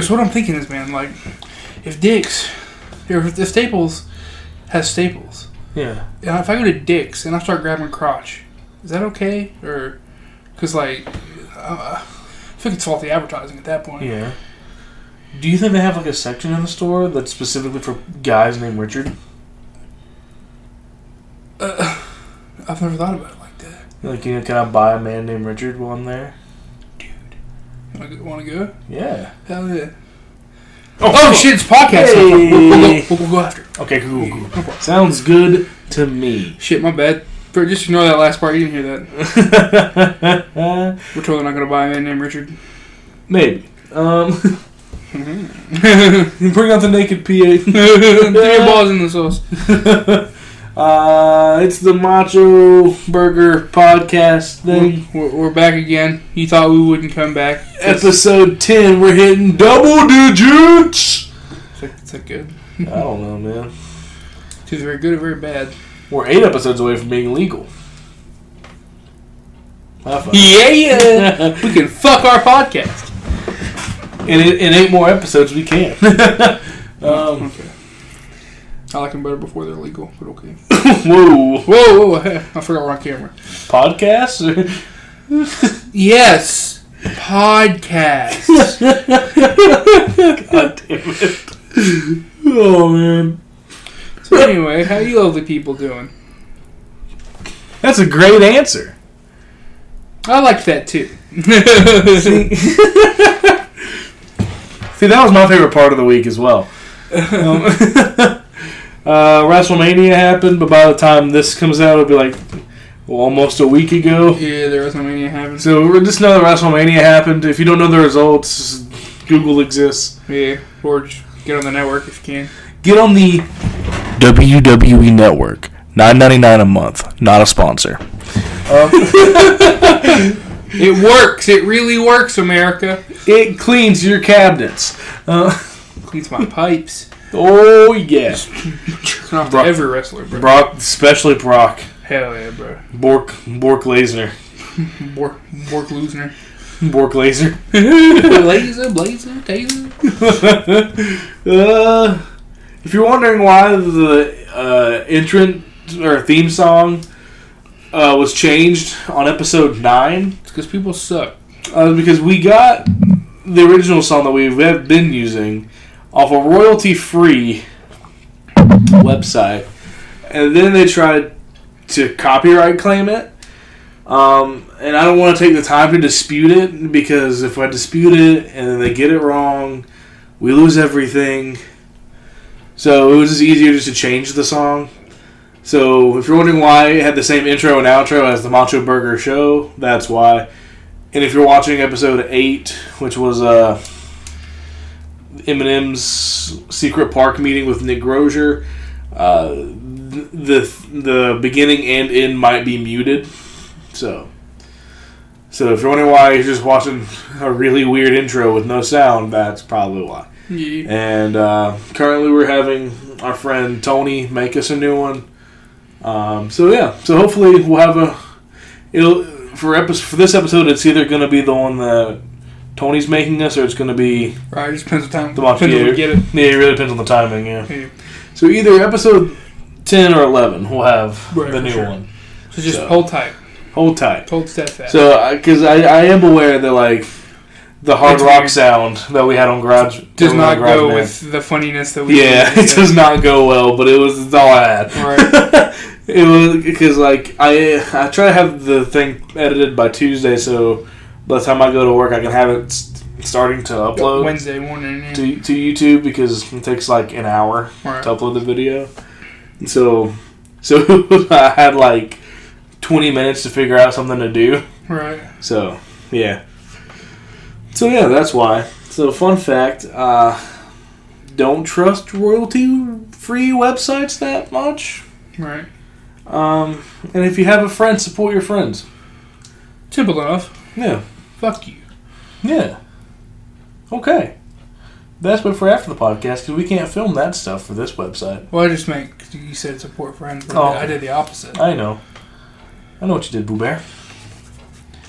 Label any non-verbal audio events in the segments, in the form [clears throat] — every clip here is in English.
So, what I'm thinking is, man, like, if Dick's, or if if Staples has Staples, Yeah. and if I go to Dick's and I start grabbing crotch, is that okay? Or, because, like, uh, I think it's faulty advertising at that point. Yeah. Do you think they have like a section in the store that's specifically for guys named Richard? Uh, I've never thought about it like that. Like, you know, can I buy a man named Richard while I'm there? Want to go? Yeah. Hell yeah. Oh, shit, it's podcast. Hey. We'll, we'll, go, we'll go after. Okay, cool, cool, No. [laughs] Sounds good to me. Shit, my bad. But just ignore that last part. You didn't hear that. [laughs] We're totally not going to buy a man named Richard. Maybe. Um, Throw [laughs] bring out the naked PA. Put your balls in the sauce. Uh, it's the Macho Burger podcast thing. We're, we're back again. You thought we wouldn't come back. Episode 10, we're hitting double digits. Is that, is that good? I don't know, man. It's either very good or very bad. We're eight episodes away from being legal. Yeah, yeah. we can [laughs] fuck our podcast. in, in eight more episodes, we can. [laughs] um, okay. I like them better before they're legal, but okay. [laughs] whoa. Whoa, whoa, hey, [laughs] I forgot we're on camera. Podcasts? [laughs] Yes, podcast. God damn it. Oh, man. so anyway, how you lovely people doing? That's a great answer. I like that too. See, See, that was my favorite part of the week as well. Um, uh, WrestleMania happened, but by the time this comes out, it'll be like well, almost a week ago. yeah, there was no mania happened. So we're just know that WrestleMania happened. If you don't know the results, Google exists. Yeah, or just get on the network if you can. Get on the WWE Network. Nine ninety nine a month. Not a sponsor. [laughs] It works. It really works, America. It cleans your cabinets. Uh, Cleans my pipes. Oh yeah, Jerking off to every wrestler, bro. Brock, especially Brock. Hell yeah, bro. Bork, Bork Lasner, [laughs] Bork, Bork Losner. Bork Laser. [laughs] Laser, blazer, taser. [laughs] uh, if you're wondering why the uh, entrant or theme song uh, was changed on episode nine, It's because people suck. uh, because we got the original song that we've been using off a royalty-free website, and then they tried to copyright claim it. Um, and I don't want to take the time to dispute it because if I dispute it and then they get it wrong, we lose everything. So it was just easier just to change the song. So if you're wondering why it had the same intro and outro as the Macho Burger show, that's why. And if you're watching episode eight, which was uh, Eminem's secret park meeting with Nick Grozier, uh, the the beginning and end might be muted. So, so if you're wondering why you're just watching a really weird intro with no sound, that's probably why. Yeah. And uh, currently, we're having our friend Tony make us a new one. Um, so yeah, so hopefully we'll have a. It'll for episode for this episode. It's either going to be the one that Tony's making us, or it's going to be Right, it just depends on time. The Macho depends on Burger. we get it. yeah. It really depends on the timing. Yeah. Yeah. So either episode ten or eleven, we'll have Right, the new sure. one. So just So- hold tight. Hold tight. Hold steadfast. So because I, I am aware that like the hard It's rock weird. sound that we had on Garage does not Garage go Band- with the funniness that we Yeah, [laughs] it does not go well, but it was it's all I had. Right. [laughs] it was because like I I try to have the thing edited by Tuesday, so by the time I go to work, I can have it starting to upload Wednesday morning. Yeah. to to YouTube because it takes like an hour Right. to upload the video. And so [laughs] so [laughs] I had like twenty minutes to figure out something to do. Right. So yeah. So yeah, that's why. So fun fact, uh, don't trust royalty free websites that much. Right. Um, and if you have a friend, support your friends. Simple enough. Yeah. Fuck you. Yeah. Okay. That's what for after the podcast because we can't film that stuff for this website. Well, I just meant 'cause you said support friends, but Oh. I did the opposite. I know. I know what you did, Boo Bear.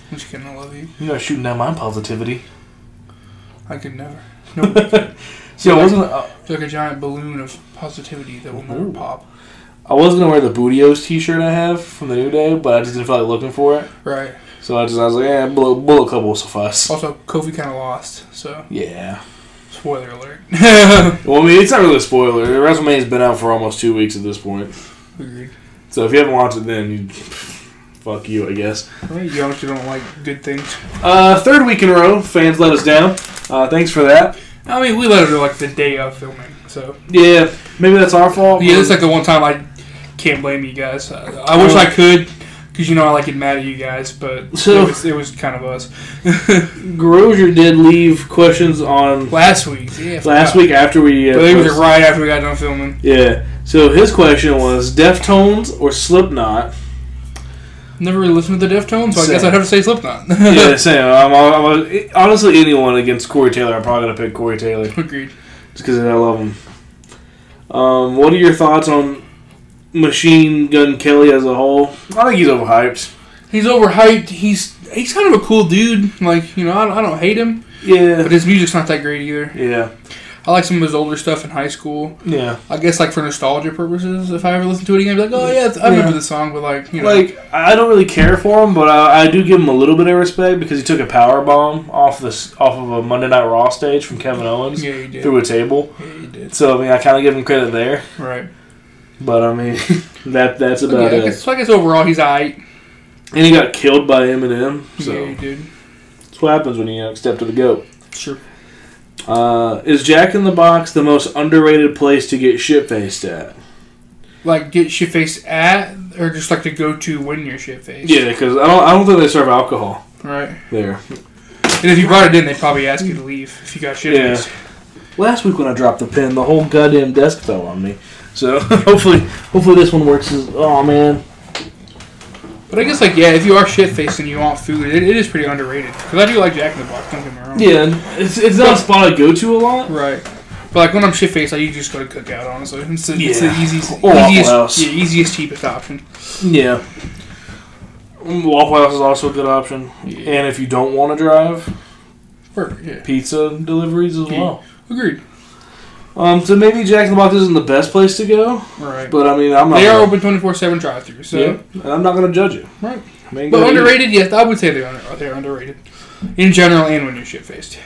Which can I love you? You're not shooting down my positivity. I could never. Could. [laughs] See, I wasn't. Uh, It's like a giant balloon of positivity that will never Ooh. pop. I was gonna wear the Booty-O's T-shirt I have from the New Day, but I just didn't feel like looking for it. Right. So I just I was like, yeah, bullet, bullet club will suffice. Also, Kofi kind of lost, so Yeah. spoiler alert. [laughs] Well, I mean, it's not really a spoiler. WrestleMania's been out for almost two weeks at this point. Agreed. So if you haven't watched it, then you, fuck you, I guess. Right, you honestly don't like good things. Uh, third week in a row, fans let us down. Uh, thanks for that. I mean, we let it like the day of filming, so Yeah, maybe that's our fault. yeah, it's like the one time I can't blame you guys. I, I wish I could, because you know I like getting mad at you guys, but So- it, was, it was kind of us. [laughs] Grozier did leave questions on Last week, yeah, last week after we. Uh, But it was right after we got done filming. Yeah. So his question was Deftones or Slipknot? Never really listened to the Deftones, so I guess I'd have to say Slipknot. [laughs] yeah, same. I'm, I'm, I'm, honestly, anyone against Corey Taylor, I'm probably gonna pick Corey Taylor Agreed. just because I love him. Um, what are your thoughts on Machine Gun Kelly as a whole? I think he's overhyped. He's overhyped. He's he's kind of a cool dude. Like you know, I, don't- I don't hate him, Yeah. but his music's not that great either. Yeah. I like some of his older stuff in high school. Yeah. I guess like for nostalgia purposes, if I ever listen to it again, I'd be like, oh yeah, I remember Yeah. the song, but like you know, Like I don't really care for him, but I, I do give him a little bit of respect because he took a power bomb off this off of a Monday Night Raw stage from Kevin Owens yeah, he did. through a table. Yeah, he did. So I mean, I kind of give him credit there, Right. But I mean, [laughs] that that's about yeah, I it. guess, so I guess overall he's alright. And he got killed by Eminem, so Yeah, that's what happens when you uh, step to the goat. Sure. Uh, is Jack in the Box the most underrated place to get shit faced at? Like get shit faced at, or just like to go to when you're shit faced. Yeah, because I don't I don't think they serve alcohol Right. there. And if you brought it in, they'd probably ask you to leave if you got shit Yeah. faced. Last week when I dropped the pen, the whole goddamn desk fell on me. So [laughs] hopefully, hopefully this one works. As, oh man, But I guess like yeah, if you are shit faced and you want food, it, it is pretty underrated. Because I do like Jack in the Box. Don't get me wrong. yeah, it's it's not a spot I go to a lot. Right. But like when I'm shit faced, I usually just go to Cookout. Honestly, it's the, it's the easiest, Or easiest, yeah, easiest, cheapest option. Yeah, Waffle House is also a good option. Yeah. And if you don't want to drive, Perfect. Yeah. pizza deliveries as Yeah. well. Agreed. Um, so maybe Jack in the Box isn't the best place to go, Right. but I mean, I'm not. they are gonna, open twenty four seven drive through. So, yeah, and I'm not going to judge you. Right. I mean, but underrated, yes, I would say they're under, they're underrated in general and when you're shit faced.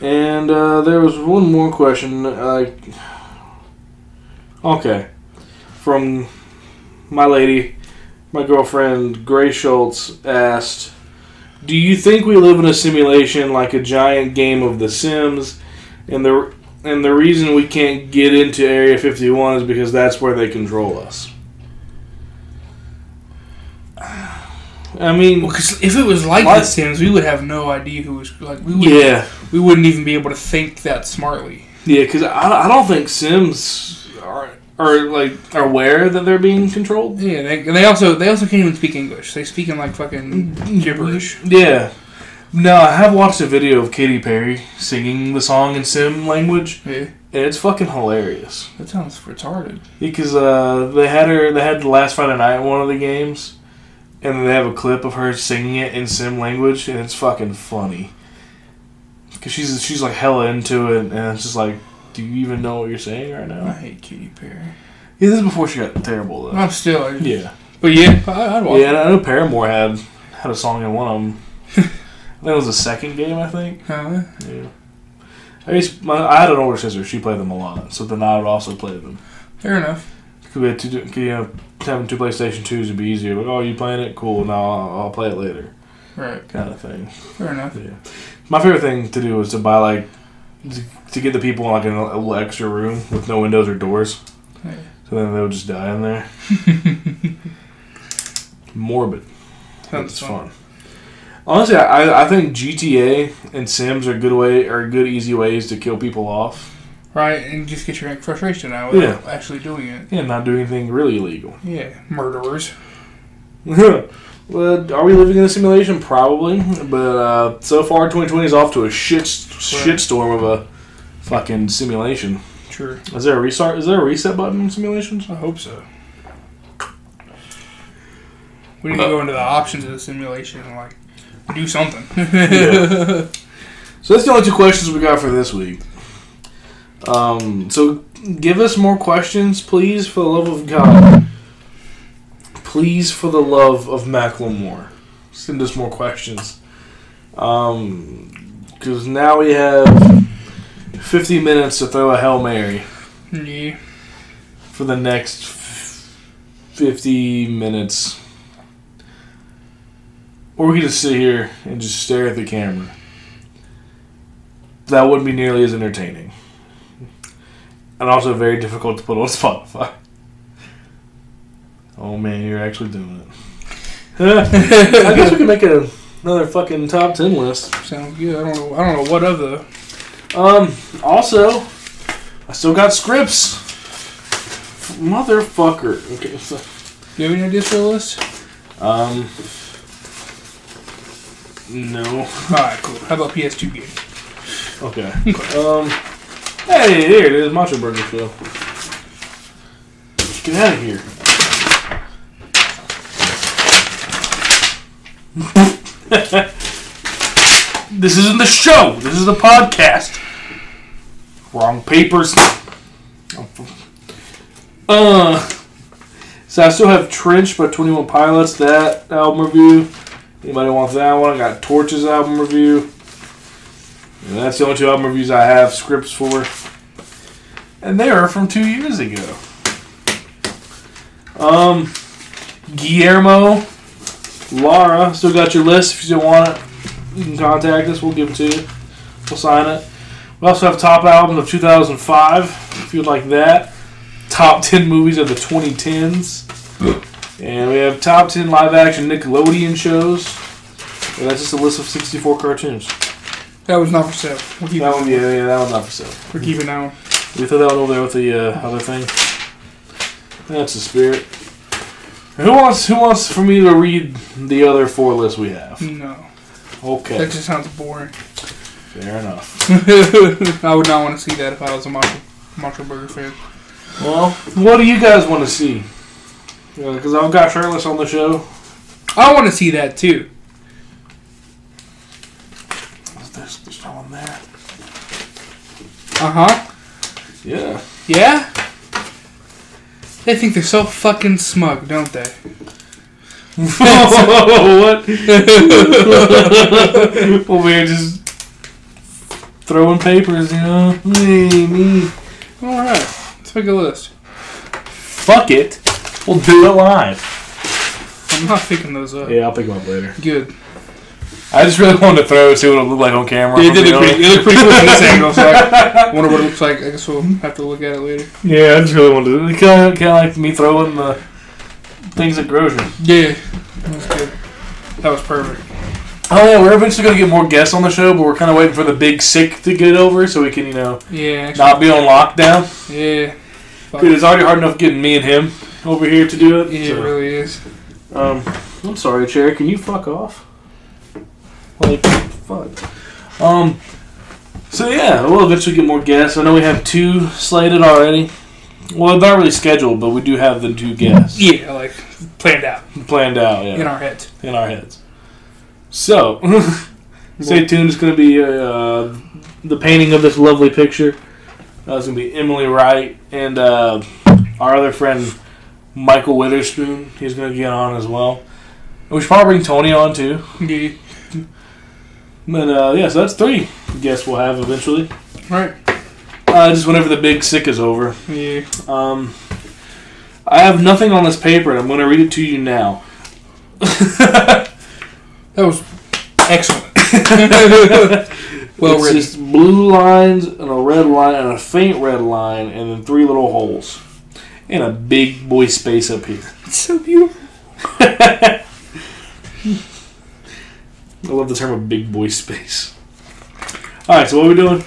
And uh, there was one more question. Like, okay, from my lady, my girlfriend Gray Schultz asked, "Do you think we live in a simulation like a giant game of The Sims?" And the and the reason we can't get into Area 51 is because that's where they control us. I mean, Because if it was like? The Sims, we would have no idea who was like we would yeah. we wouldn't even be able to think that smartly. Yeah, because I, I don't think Sims are are like are aware that they're being controlled. Yeah, they, and they also they also can't even speak English. They speak in like fucking mm, mm, gibberish. Yeah. No, I have watched a video of Katy Perry singing the song in Sim language, Yeah, and it's fucking hilarious. that sounds retarded. Because uh, they had her, they had the last Friday night one of the games, and they have a clip of her singing it in Sim language, and it's fucking funny. Because she's she's like hella into it, and it's just like, do you even know what you're saying right now? I hate Katy Perry. Yeah, this is before she got terrible though. I'm still, Yeah. but yeah, I, I'd watch. Yeah, and I know Paramore had had a song in one of them. [laughs] I think it was the second game. I think. it. Uh, Yeah. I used my, I had an older sister. She played them a lot, so then I would also play them. fair enough. Could be two, could, you know, having two PlayStation twos would be easier. Like, oh, you playing it? Cool. Now I'll, I'll play it later, Right, kind of thing. fair enough. Yeah. My favorite thing to do was to buy like to, to get the people in like in a, little extra room with no windows or doors, Yeah. so then they would just die in there. [laughs] Morbid. Sounds it's fun. fun. Honestly, I, I think GTA and Sims are good way are good easy ways to kill people off. Right, and just get your frustration out without Yeah. actually doing it. and not doing anything really illegal. [laughs] Yeah, murderers. well, are we living in a simulation? Probably, but uh, so far 2020 is off to a shit shit storm of a fucking simulation. Sure. Is there a restart? Is there a reset button in simulations? I hope so. We need to go into the options of the simulation and like do something. [laughs] Yeah. So that's the only two questions we got for this week. Um, so give us more questions, please, for the love of God. Please, for the love of Macklemore, send us more questions. Um, because now we have 50 minutes to throw a hail mary Yeah. for the next 50 minutes. Or we could just sit here and just stare at the camera. That wouldn't be nearly as entertaining. And also very difficult to put on [laughs] Spotify. Oh man, you're actually doing it. [laughs] I guess we can make a, another fucking top 10 list. Sounds good. I don't know. I don't know what of the. Um, also, I still got scripts. Motherfucker. Okay, so. Do you have any ideas for the list? Um. No. [laughs] Alright, cool. How about PS2 games? Okay. [laughs] um. Hey, here it is, Macho Burger Show. Get out of here. [laughs] this isn't the show. This is the podcast. Wrong papers. Uh. So I still have Trench by Twenty One Pilots. That album review. Anybody wants that one? I got Torches album review. And that's the only two album reviews I have scripts for. And they are from two years ago. Um, Guillermo, Lara, still got your list. If you still want it, you can contact us. We'll give it to you. We'll sign it. We also have top albums of 2005, if you'd like that. Top 10 movies of the 2010s. And we have top 10 live action Nickelodeon shows. And that's just a list of 64 cartoons. That was not for sale. We're keeping, That one, yeah, yeah, that one's not for sale. we're keeping that one. We throw that one over there with the uh, other thing. That's the spirit. Who wants Who wants for me to read the other four lists we have? No. Okay, That just sounds boring. fair enough. [laughs] I would not want to see that if I was a Macho, Macho Burger fan. Well, what do you guys want to see? Because I've got shirtless on the show. I want to see that too. There's, there's no one there. Uh huh. Yeah. Yeah? They think they're so fucking smug, don't they? [laughs] what? [laughs] Over here just throwing papers, you know? Me, me. Alright, let's make a list. Fuck it. We'll do it live. I'm not picking those up. Yeah, I'll pick them up later. Good. I just really wanted to throw it, see what it looked like on camera. Yeah, it from did look pretty, it looked pretty cool from this [laughs] angle, so I wonder what it looks like. I guess we'll have to look at it later. Yeah, I just really wanted to. Kind of, kind of like me throwing the things at Grosjean. Yeah, that was good. That was perfect. Oh yeah, we're eventually gonna get more guests on the show, but we're kind of waiting for the big sick to get over so we can, you know, Yeah, actually, not be on lockdown. yeah. Dude, it's already hard enough getting me and him over here to do it. Yeah, so. it really is. Um, I'm sorry, Chair. Can you fuck off? Like, fuck. Um, so yeah, we'll eventually get more guests. I know we have two slated already. Well, not really scheduled, but we do have the two guests Yeah, like planned out planned out. Yeah, in our heads. in our heads. So, [laughs] stay tuned. It's going to be uh, the painting of this lovely picture. Uh, it's going to be Emily Wright and uh, our other friend Michael Witherspoon. He's going to get on as well. We should probably bring Tony on too. Yeah. [laughs] But uh, yeah, so that's three guests we'll have eventually. Right. Uh, just whenever the big sick is over. Yeah. Um, I have nothing on this paper, and I'm going to read it to you now. [laughs] That was excellent. [laughs] well it's written. just blue lines and a red line and a faint red line and then three little holes and a big boy space up here. [laughs] It's so beautiful. I love the term of big boy space. All right, so what are we doing?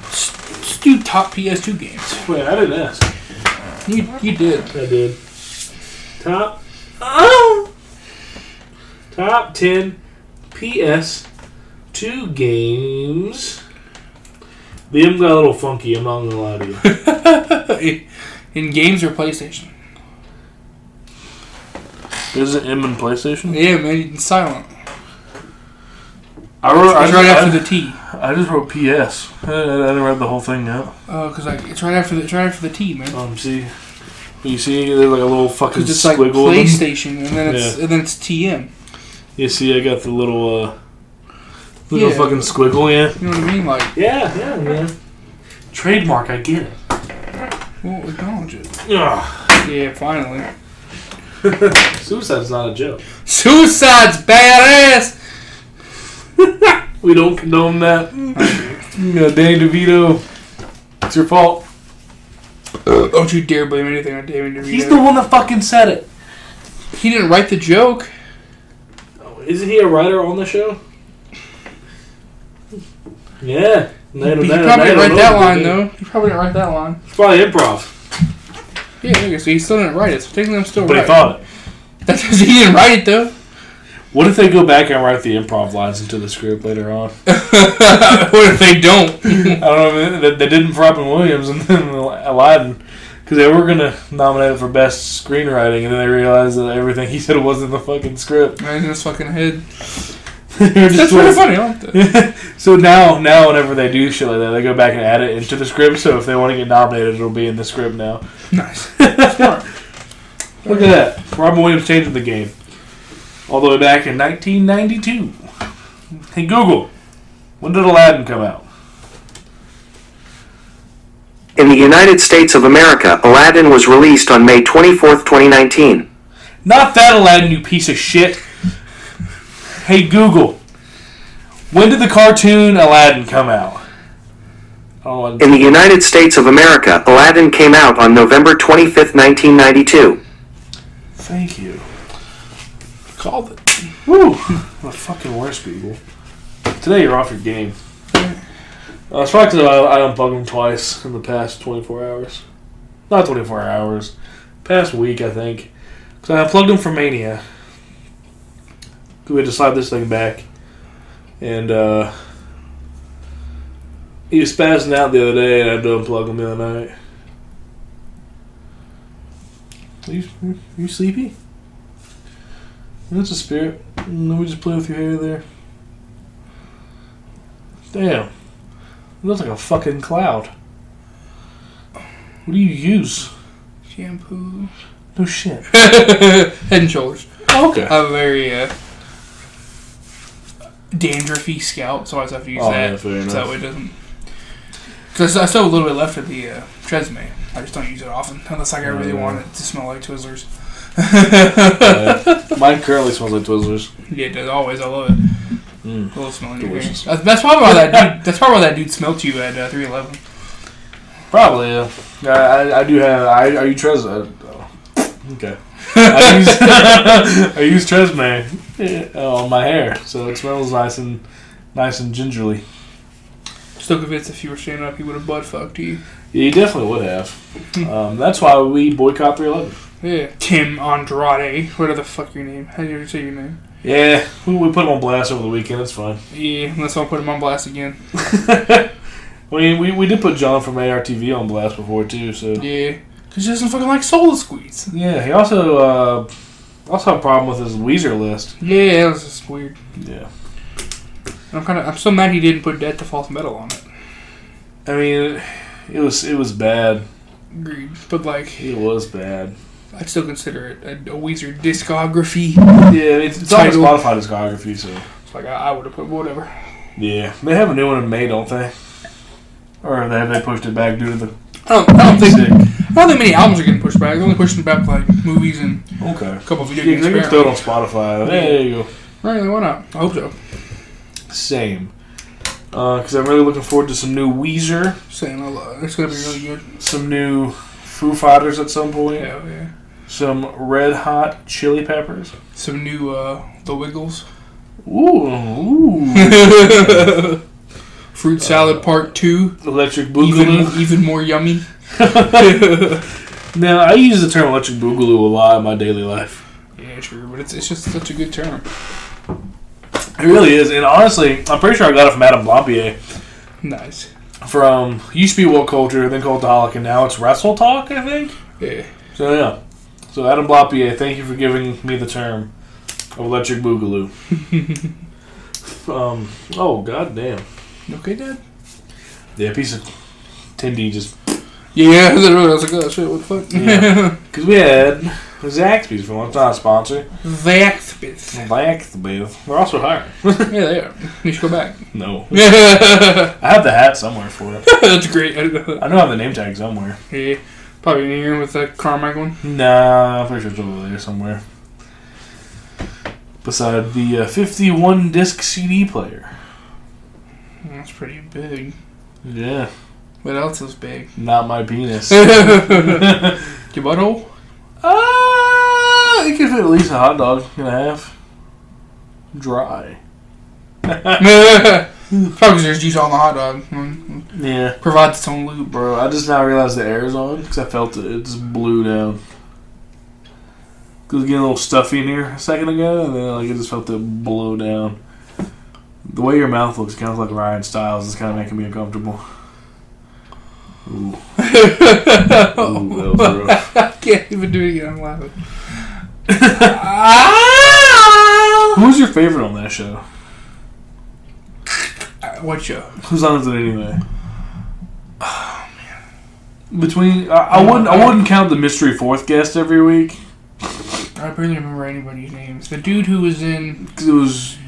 Let's do top PS2 games. Wait, I didn't ask. You you did. I did. Top. Oh. Top ten PS2 games. The M got a little funky. I'm not gonna lie to you. [laughs] in games or PlayStation? Is it M in PlayStation? Yeah, man, it's silent. I wrote. I, It's right I, after the T. I just wrote PS. I, I didn't read the whole thing out. Oh, cause like it's right after the it's right after the T, man. Um, see, you see, there's like a little fucking Cause it's like squiggle. in them. PlayStation, and then it's and then it's TM. You see, I got the little, uh, little Yeah. fucking squiggle. Yeah. You know what I mean? Like, Yeah, yeah, man. Trademark, I get it. well, acknowledge it. Ugh. Yeah, finally. [laughs] Suicide's not a joke. Suicide's badass. [laughs] We don't condone that. Yeah, Danny DeVito. It's your fault. [coughs] Don't you dare blame anything on David DeVito. He's the one that fucking said it. he didn't write the joke. Oh, isn't he a writer on the show? Yeah. he probably didn't write that line though. He probably didn't write that line. It's probably improv. Yeah, okay, so he still didn't write it. So technically, I'm still But right. he thought it. [laughs] That's because he didn't write it though. What if they go back and write the improv lines into the script later on? [laughs] what if they don't? [laughs] I don't know. They, they didn't for Robin Williams and then Aladdin because they were gonna nominate it for best screenwriting, and then they realized that everything he said was in the fucking script. Man, in his fucking head. They were just That's pretty like- funny. I like that. [laughs] so now, now whenever they do shit like that, they go back and add it into the script. So if they want to get nominated, it'll be in the script now. Nice. [laughs] Smart. Look at that, Robin Williams changing the game all the way back in 1992. Hey Google, when did Aladdin come out? In the United States of America, Aladdin was released on May 24, 2019. Not that Aladdin, you piece of shit. Hey Google, when did the cartoon Aladdin come out? Oh, In the United States of America, Aladdin came out on November 25th, 1992. thank you. Called it. Woo! [laughs] The fucking worst people. Today you're off your game. Uh, it's probably because I, I unplugged them twice in the past 24 hours. Not 24 hours. Past week, I think. Because I unplugged them for Mania. We had to slide this thing back. And, uh... He was spazzing out the other day and I had to unplug him the other night. Are you, are you sleepy? That's a spirit. Let me just play with your hair there. Damn. It looks like a fucking cloud. What do you use? Shampoo. No shit. [laughs] Head and shoulders. okay. I have a very uh, dandruffy scalp, so I always have to use Oh, that. yeah, so it doesn't. Because I still have a little bit left of the uh, Tresemme. I just don't use it often, unless like, I really Mm. want it to smell like Twizzlers. Uh, mine currently smells like Twizzlers. Yeah, it does. Always. I love it. Mm. A little smell in your hair. Delicious. That's, that's probably why that dude. [laughs] That's probably why that dude smelt you at uh, 311. Probably, yeah. I, I, I do have. I, I use Tres. Okay. I use, [laughs] [laughs] I use Tresemme uh, on my hair, so it smells nice and nice and gingerly. Still convinced if you were standing up, he would have butt fucked you. Yeah, you definitely would have. Um, that's why we boycott 311. Yeah. Tim Andrade. Whatever the fuck your name. How do you say your name? Yeah, we, we put him on blast over the weekend. It's fine. Yeah, unless I'll put him on blast again. [laughs] we, we we did put John from ARTV on blast before too. So Yeah. He doesn't fucking like Soul Squeeze. yeah, he also uh, also had a problem with his Weezer list. Yeah, that was just weird. Yeah, I'm kind of. I'm so mad he didn't put Death to False Metal on it. I mean, it was it was bad. Agreed. But like, It was bad. I'd still consider it a, a Weezer discography. Yeah, it's, it's on the Spotify discography. So It's like I, I would have put whatever. yeah, they have a new one in May, don't they? Or have they, have they pushed it back due to the I don't, I don't think. Sick? I don't think many albums are getting pushed back. They're only pushing back like movies and Okay. a couple of video Yeah, games. they can apparently. throw it on Spotify. There you go. Right, why not? I hope so. Same. Because I'm really looking forward to some new Weezer, Saying I love it's gonna be really good. some new Foo Fighters at some point, Yeah, yeah. some Red Hot Chili Peppers. Some new uh the Wiggles. Ooh, ooh. [laughs] Fruit salad part two. electric Even even more yummy. [laughs] Now, I use the term electric Boogaloo a lot in my daily life. Yeah, true, but it's, it's just such a good term. It really is. And honestly, I'm pretty sure I got it from Adam Blampied. Nice. From, used to be WhatCulture, then Cultaholic, and now it's Wrestle Talk, I think? Yeah. So, yeah. So, Adam Blampied, thank you for giving me the term of electric Boogaloo. [laughs] Um. Oh god damn. Okay, Dad? Yeah, piece of Tindy just Yeah, I was like, oh shit, what the fuck? Yeah. [laughs] because we had Zaxby's for one. It's not a sponsor. Zaxby's. Zaxby's. We're also hiring. [laughs] Yeah, they are. You should go back. no. That's [laughs] I have the hat somewhere for it. That's great. I know I have the name tag somewhere. yeah, probably in here with the Carmichael one. Nah, I'm pretty sure it's over there somewhere. Beside the uh, 51 disc CD player. That's pretty big. Yeah. What else is big? Not my penis. [laughs] [laughs] Your butthole? Ah, it can fit at least a hot dog and a half. Dry. [laughs] Probably there's juice on the hot dog. Yeah. Provides its own lube. Bro, I just now realized the air is on because I felt it. It just blew down. It was getting a little stuffy in here a second ago, and then like I just felt it blow down. The way your mouth looks kind of like Ryan Stiles is kind of making me uncomfortable. Ooh, Ooh that was rough. I can't even do it again. I'm laughing. [laughs] Who was your favorite on that show? Uh, What show? Who's on it anyway? Oh man. Between I, I wouldn't I wouldn't count the mystery fourth guest every week. I barely remember anybody's names. The dude who was in it was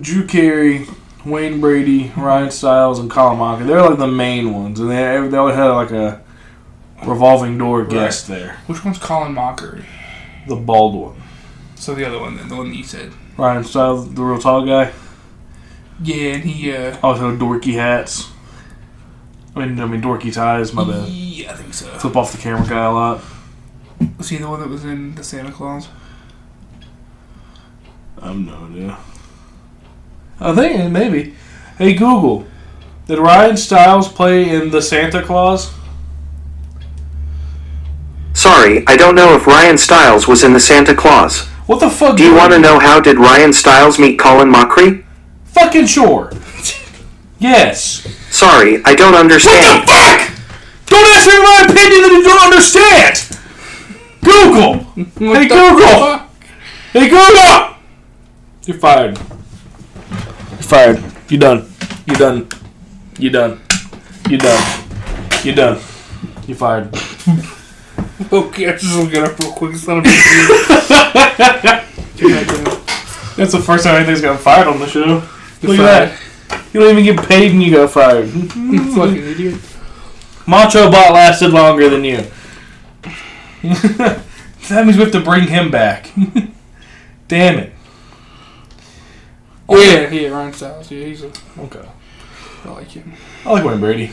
Drew Carey, Wayne Brady, Ryan Stiles, and Colin Mochrie. They're like the main ones, and they they always had like a revolving door guest there. which one's Colin Mochrie? The bald one, So the other one, then the one that you said. Ryan Stiles, the real tall guy. Yeah, and he. uh Also had dorky hats. I mean, I mean dorky ties. My bad. Yeah, I think so. Flip off the camera guy a lot. Was he the one that was in the Santa Claus? I have no idea. I think maybe. Hey Google, did Ryan Stiles play in the Santa Claus? Sorry, I don't know if Ryan Stiles was in the Santa Claus. What the fuck? Do you want to know how did Ryan Stiles meet Colin Mochrie? Fucking sure. yes. Sorry, I don't understand. What the fuck? Don't ask me my opinion that you don't understand. Google. What Hey the Google. fuck? Hey Google. You're fired. You're fired. You done. You done. You done. You done. You done. You fired. [laughs] Okay, I just look it up real quick. It's not a big deal. Check that [laughs] down. That's the first time anything's got fired on the show. Look at that. You don't even get paid and you got fired. [laughs] Fucking idiot. Macho Bot lasted longer than you. that means we have to bring him back. Damn it. Oh yeah, yeah, Ryan Stiles. Yeah, he's a. Okay. I like him. I like Wayne Brady.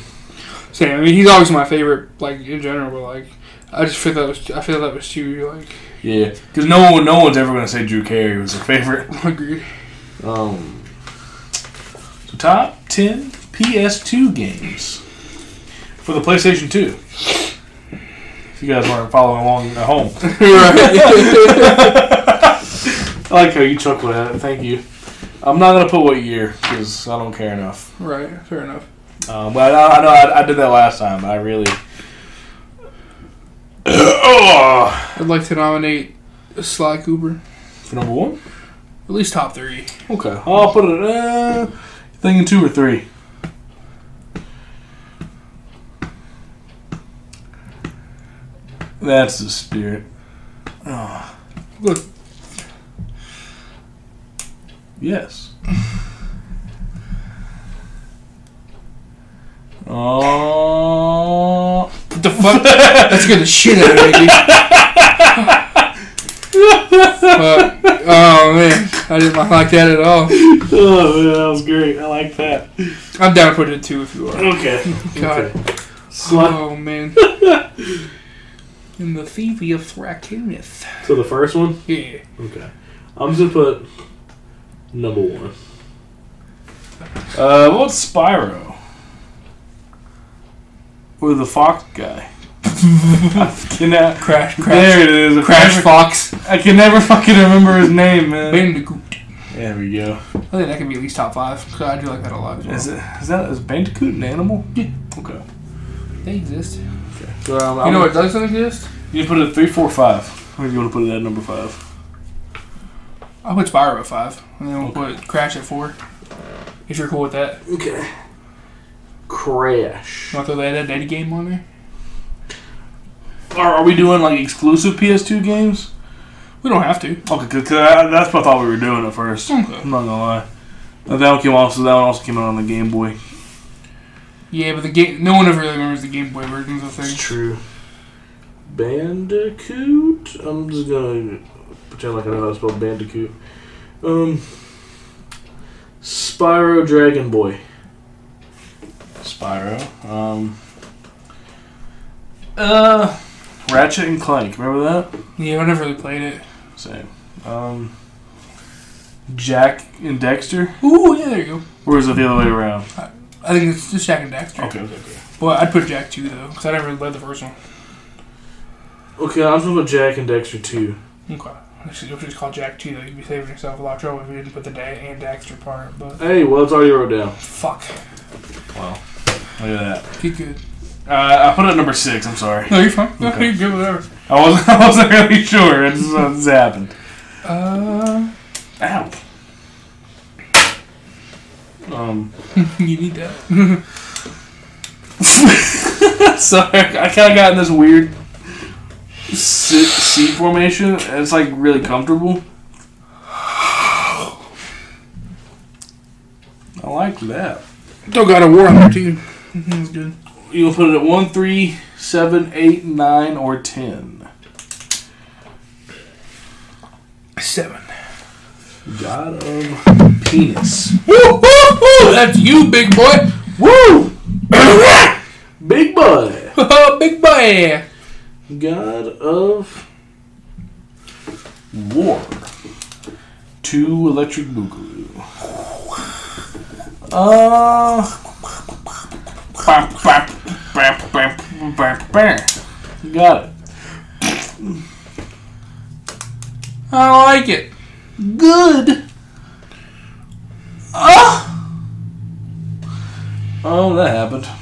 Same. I mean, he's always my favorite, like in general. But like, I just feel that was. I feel that was too like. Yeah, because no one, no one's ever gonna say Drew Carey was their favorite. [laughs] Agreed. Um. So top ten PS2 games for the PlayStation 2. If you guys weren't following along at home, [laughs] right. [laughs] I like how you chuckle at it. Thank you. I'm not gonna put what year because I don't care enough. right. Fair enough. Um, but I, I know I, I did that last time. I really. oh, [coughs] I'd like to nominate Sly Cooper. for number one. At least top three. Okay, I'll put it. Uh, thinking two or three. That's the spirit. Oh. Look. Yes. Oh. What the fuck? That scared the shit out of me. Fuck. oh man, I didn't like that at all. Oh man, that was great. I like that. I'm down to put it two if you are. Okay. God. Okay. Slut. Oh man. [laughs] In the Thevia Thrakineth. So the first one. Yeah. Okay. I'm just gonna put number one. Uh, what's Spyro? Or the Fox guy? [laughs] I cannot. Crash, crash, There it is. I crash never- Fox. I can never fucking remember his name, man. Bandicoot. There we go. I think that can be at least top five. 'cause I do like that a lot as well. Is it? Is that is Bandicoot an animal? Yeah. Okay. They exist. Okay. So um, You I'm- know what doesn't exist? You put it at three, four, five. Or you want to put it at number five? I'll put Spyro at five, and then we'll put Crash at four. If you're cool with that, Okay. Crash. you want to throw that Ed Eddie game on there? Are, are we doing like exclusive PS2 games? We don't have to. Okay, 'cause I, that's what I thought we were doing at first. Okay. I'm not gonna lie. That one came also. That one also came out on the Game Boy. Yeah, but the game. No one ever really remembers the Game Boy versions of things. true. Bandicoot. I'm just gonna pretend like I know how to spell Bandicoot. Um. Spyro Dragon Boy. Spyro. Um. Uh. Ratchet and Clank. Remember that? Yeah, I never really played it. Same. Um. Jak and Daxter. Ooh, yeah, there you go. Or is it the other way around? I think it's just Jak and Daxter. Okay, okay, okay. But I'd put Jak 2 though, because I never really played the first one. Okay, I'm talking about Jak and Daxter too. Okay. Actually, if it's called Jak 2 though, you'd be saving yourself a lot of trouble if you didn't put the Da and Daxter part. But Hey, well, it's already wrote down. fuck. Wow. Look at that. Get good. Uh, I put it at number six. I'm sorry. No, you're fine. No, [laughs] Okay. you're good, whatever. I wasn't. [laughs] I wasn't really sure. It just, this happened. Uh, Ow. Um. [laughs] you need that. sorry, I kind of got in this weird sit seat formation. And it's like really comfortable. I like that. Still got a war on there too. That's mm-hmm, good. You will put it at one, three, seven, eight, nine, or ten. Seven. God of penis. Woo, woo, woo! That's you, big boy. Woo! [coughs] Big boy. [laughs] big boy. God of War. Two Electric Boogaloo. Uh. got it. I like it. Good. Ah. Oh, that happened.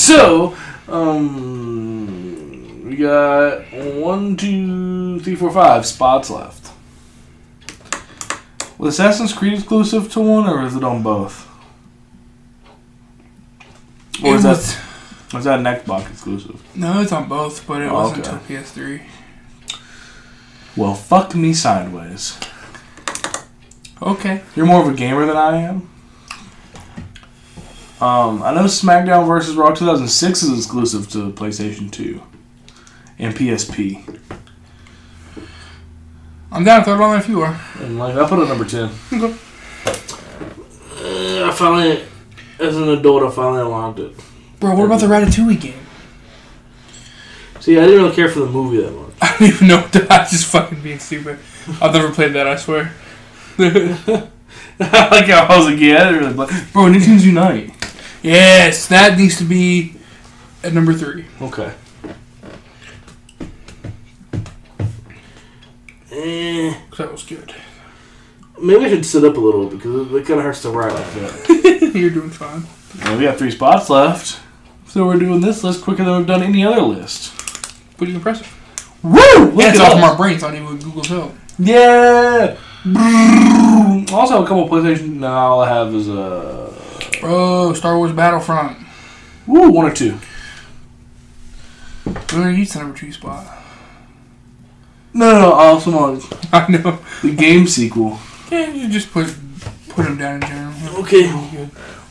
So, um, we got one, two, three, four, five spots left. Was Assassin's Creed exclusive to one, or is it on both? Or is It that, was- was that an Xbox exclusive? No, it's on both, but it Oh, wasn't okay. until PS3. Well, fuck me sideways. Okay. You're more of a gamer than I am. Um, I know SmackDown vs. Raw 2006 is exclusive to PlayStation 2 and PSP. I'm down to throw it on there if you are. And like I put it at number 10. Okay. Uh, I finally, as an adult, I finally unlocked it. Bro, what about the Ratatouille game? See, I didn't really care for the movie that much. [laughs] I don't even know. [laughs] what to- I'm just fucking being stupid. I've never played that, I swear. [laughs] like how I was a kid, I was like, bro, Nicktoons Unite. Yes, that needs to be at number three. Okay. Eh, 'cause that was good. maybe I should sit up a little because it kind of hurts to write like that. [laughs] You're doing fine. Well, we got three spots left. So we're doing this list quicker than we've done any other list. Pretty impressive. Woo! Look Yeah, it's off us. my brain, so I need with Google's help. Yeah! Also, a couple PlayStation. Now all I have is a. Bro, Star Wars Battlefront. Woo, one or two. We already used the number two spot. No, no, no. Also, on [laughs] I know. the game sequel. Yeah, you just put put them down in general. Okay.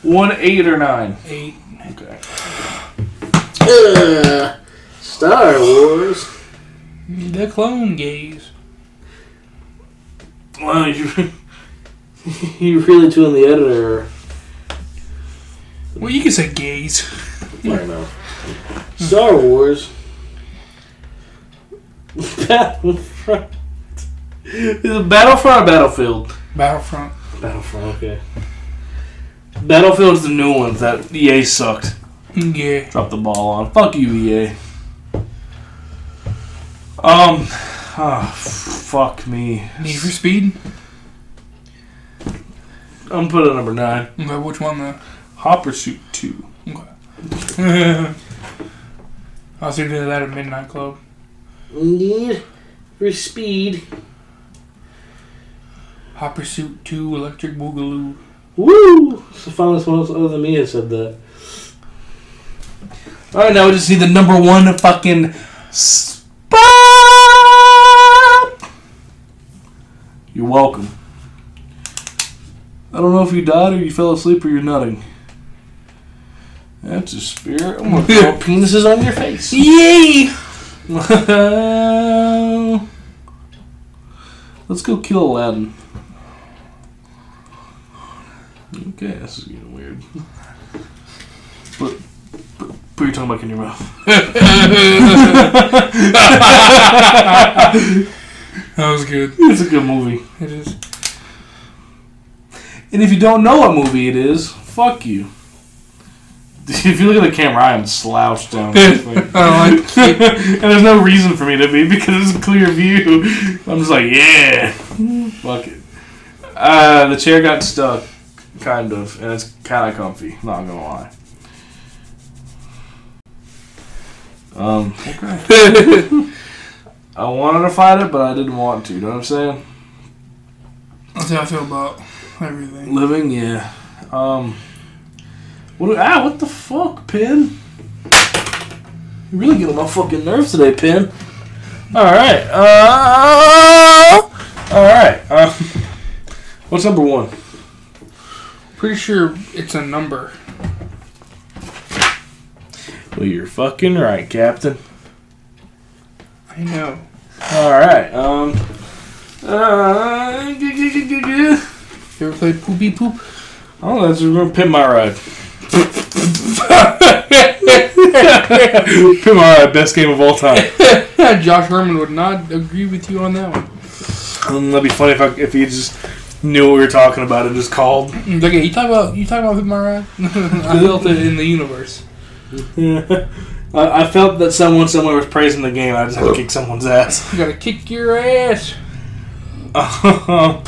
One, eight, or nine. Eight. Okay. Uh, Star Wars. The Clone Gaze. Wow, you [laughs] you really doing the editor. Well, you can say gays. Star Wars. Battlefront. Is it Battlefront or Battlefield? Battlefront. Battlefront, okay. Battlefield's the new ones that EA sucked. Yeah. Dropped the ball on. Fuck you, EA. Um, ah, fuck me. Need for Speed. I'm putting number nine. Okay, which one though? Hot Pursuit 2. Okay. I was thinking of that at Midnight Club. Need for Speed. Hot Pursuit 2, Electric Boogaloo. Woo! So finally someone else other than me has said that. Alright, now we just need the number one fucking spot! You're welcome. I don't know if you died or you fell asleep or you're nutting. That's a spirit. I'm gonna throw [laughs] penises on your face. Yay! [laughs] Let's go kill Aladdin. Okay, this is getting weird. Put, put, put your tongue back in your mouth. [laughs] That was good. It's a good movie. It is. And if you don't know what movie it is, fuck you. [laughs] If you look at the camera, I am slouched down. [laughs] this way. I like [laughs] and there's no reason for me to be because it's a clear view. I'm just like, yeah, fuck it. Uh, the chair got stuck, kind of, and it's kind of comfy. Not gonna lie. Um, okay. I wanted to fight it, but I didn't want to. You know what I'm saying? That's how I feel about everything. Living, yeah. Um, what? Ah, what the fuck, Pin? You really get on my fucking nerves today, Pin. All right. Uh, all right. Uh, what's number one? Pretty sure it's a number. Well, you're fucking right, Captain. I know. All right. Um. Uh, You ever played Poopy Poop? oh, that's we're gonna pimp my ride. [laughs] pimp my best game of all time. [laughs] Josh Herman would not agree with you on that one. Um, that'd be funny if I, if he just knew what we were talking about and just called. Mm, Okay, you talk about you talk about Hit My Ride. [laughs] I built it in the universe. Yeah. I, I felt that someone somewhere was praising the game. I just had to kick someone's ass. You gotta kick your ass. I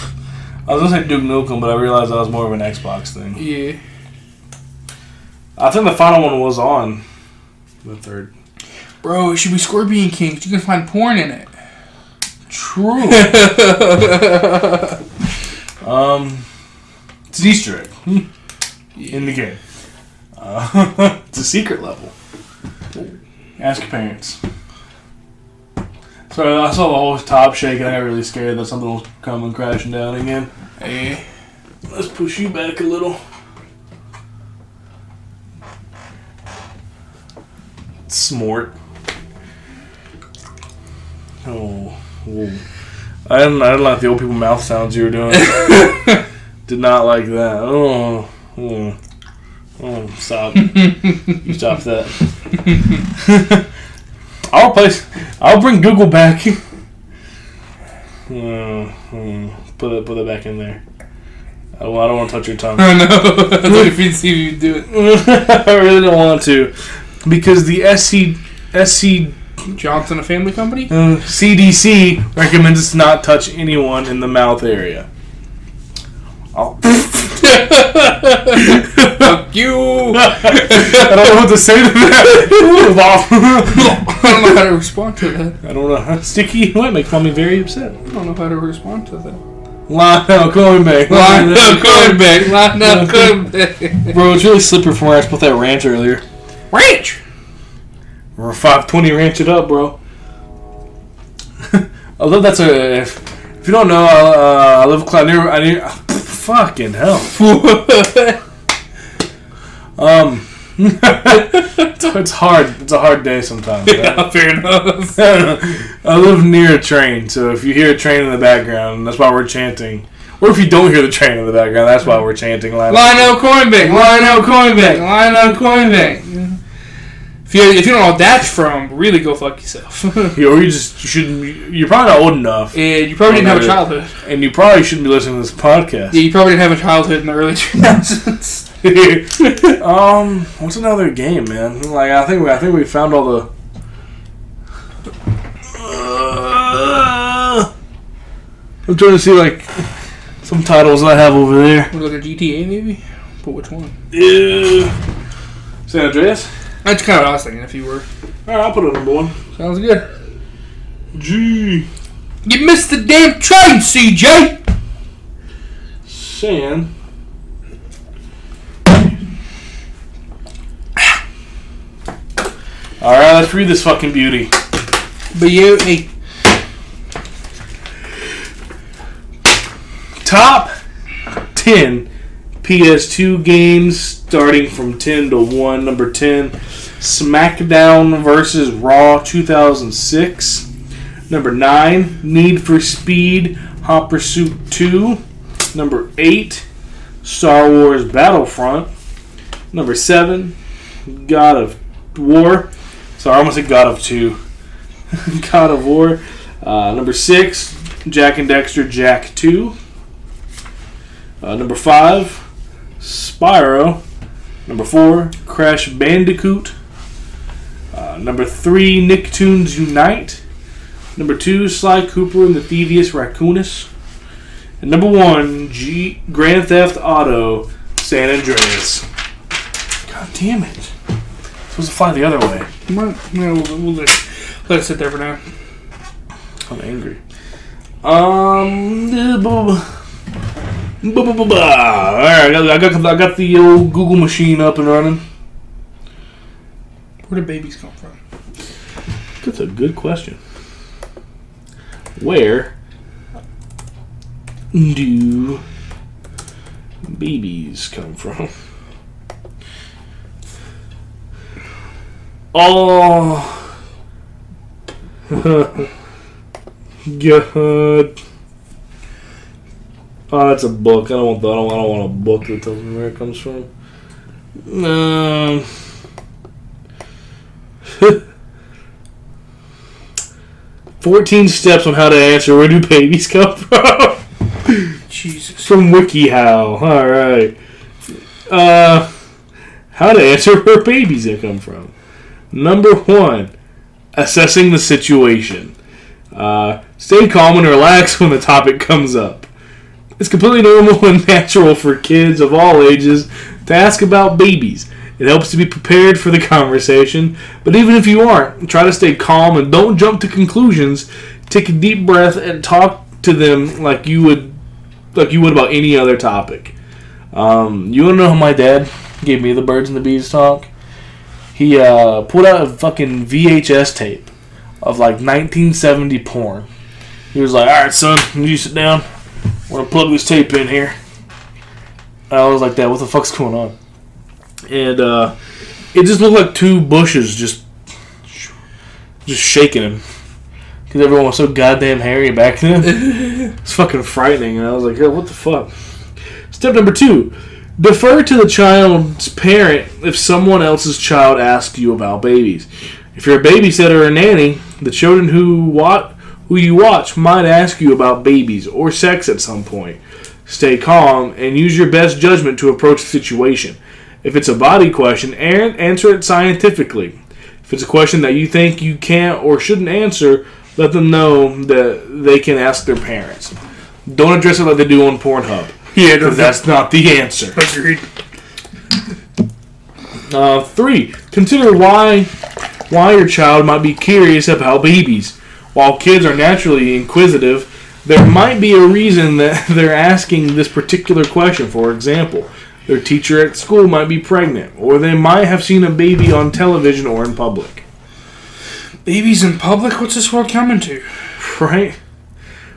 was gonna say Duke Nukem, but I realized that was more of an Xbox thing. Yeah. I think the final one was on the third. Bro, it should be Scorpion King. You can find porn in it. True. [laughs] um, it's an Easter egg [laughs] in the game. Uh, [laughs] it's a secret level. Ask your parents. So I saw the whole top shake and I got really scared that something was coming crashing down again. Hey. Let's push you back a little. Smart. Oh, whoa. I didn't. I didn't like the old people mouth sounds you were doing. [laughs] Did not like that. Oh, oh, oh stop! [laughs] you stop that. [laughs] I'll replace. I'll bring Google back. Uh, hmm, put it. Put it back in there. I don't, I don't want to touch your tongue. I know. I was looking for you see if you do it. I really don't want to, because the SC SC Johnson, a family company? uh, CDC recommends us not touch anyone in the mouth area. Oh. [laughs] Fuck you! I don't know what to say to that. I don't know how to respond to that. I don't know. Sticky might make me very upset. I don't know how to respond to that. Lionel coming back. Line up, coming back. Line [laughs] coming back. Bro, it's really slippery from where I put that ranch earlier. Ranch! We're 520 ranch it up, bro. [laughs] I love that's a. If, if you don't know, uh, I live close near. I near. Fucking hell. [laughs] Um, [laughs] it's, it's hard. It's a hard day sometimes. yeah, fair enough. I live near a train, so if you hear a train in the background, that's why we're chanting. Or if you don't hear the train in the background, that's why we're chanting. Line Lionel Coinbank, Lionel Coinbank, Lionel Coinbank. If you, if you don't know what that's from, really go fuck yourself. [laughs] Yeah, or you just shouldn't. You're probably not old enough, and you probably didn't have a childhood. and you probably shouldn't be listening to this podcast. Yeah, you probably didn't have a childhood in the early [laughs] 2000s. [laughs] um, what's another game, man? Like I think we, I think we found all the. Uh, I'm trying to see like some titles I have over there. Was it like a GTA maybe? But which one? Yeah. San Andreas. That's kind of what I was thinking if you were. All right, I'll put it on number one. Sounds good. G. You missed the damn train, CJ. San. All right, let's read this fucking beauty. Beauty. Top 10 PS2 games starting from 10 to 1. Number 10, SmackDown versus Raw 2006. Number 9, Need for Speed Hot Pursuit 2. Number 8, Star Wars Battlefront. Number 7, God of War. Sorry, I almost said God of 2. [laughs] God of War. Uh, number 6, Jak and Daxter Jak 2. Uh, number five, Spyro. Number four, Crash Bandicoot. Number three, Nicktoons Unite. Number two, Sly Cooper and the Thievius Raccoonus. And number one, G- Grand Theft Auto San Andreas. God damn it. Supposed to fly the other way. Well, no, we'll, we'll let, let it sit there for now. I'm angry. Um. Ba, ba, ba, ba. All right, I got, I got I got the old Google machine up and running. Where do babies come from? That's a good question. Where do babies come from? [laughs] Oh, [laughs] God. Oh, that's a book. I don't want. The, I don't. I don't want a book that tells me where it comes from. Um. [laughs] Fourteen steps on how to answer where do babies come [laughs] from Jesus. from WikiHow. All right. Uh, how to answer [laughs] where babies have come from. Number one, assessing the situation. Uh, stay calm and relax when the topic comes up. It's completely normal and natural for kids of all ages to ask about babies. It helps to be prepared for the conversation, but even if you aren't, try to stay calm and don't jump to conclusions. Take a deep breath and talk to them like you would like you would about any other topic. Um, you want to know how my dad gave me the birds and the bees talk? He uh, pulled out a fucking VHS tape of like 1970 porn. He was like, "All right, son, you sit down. We're gonna plug this tape in here." I was like, "That? What the fuck's going on?" And uh, it just looked like two bushes just just shaking him because everyone was so goddamn hairy back then. [laughs] it's fucking frightening, and I was like, "Yo, what the fuck?" Step number two: defer to the child's parent if someone else's child asks you about babies. If you're a babysitter or nanny, the children who watch who you watch might ask you about babies or sex at some point. Stay calm and use your best judgment to approach the situation. If it's a body question, answer it scientifically. If it's a question that you think you can't or shouldn't answer, let them know that they can ask their parents. Don't address it like they do on Pornhub. Yeah, that's not the answer. agreed. Uh, three, consider why why your child might be curious about babies. While kids are naturally inquisitive, there might be a reason that [laughs] they're asking this particular question. For example, their teacher at school might be pregnant, or they might have seen a baby on television or in public. Babies in public? What's this world coming to? Right?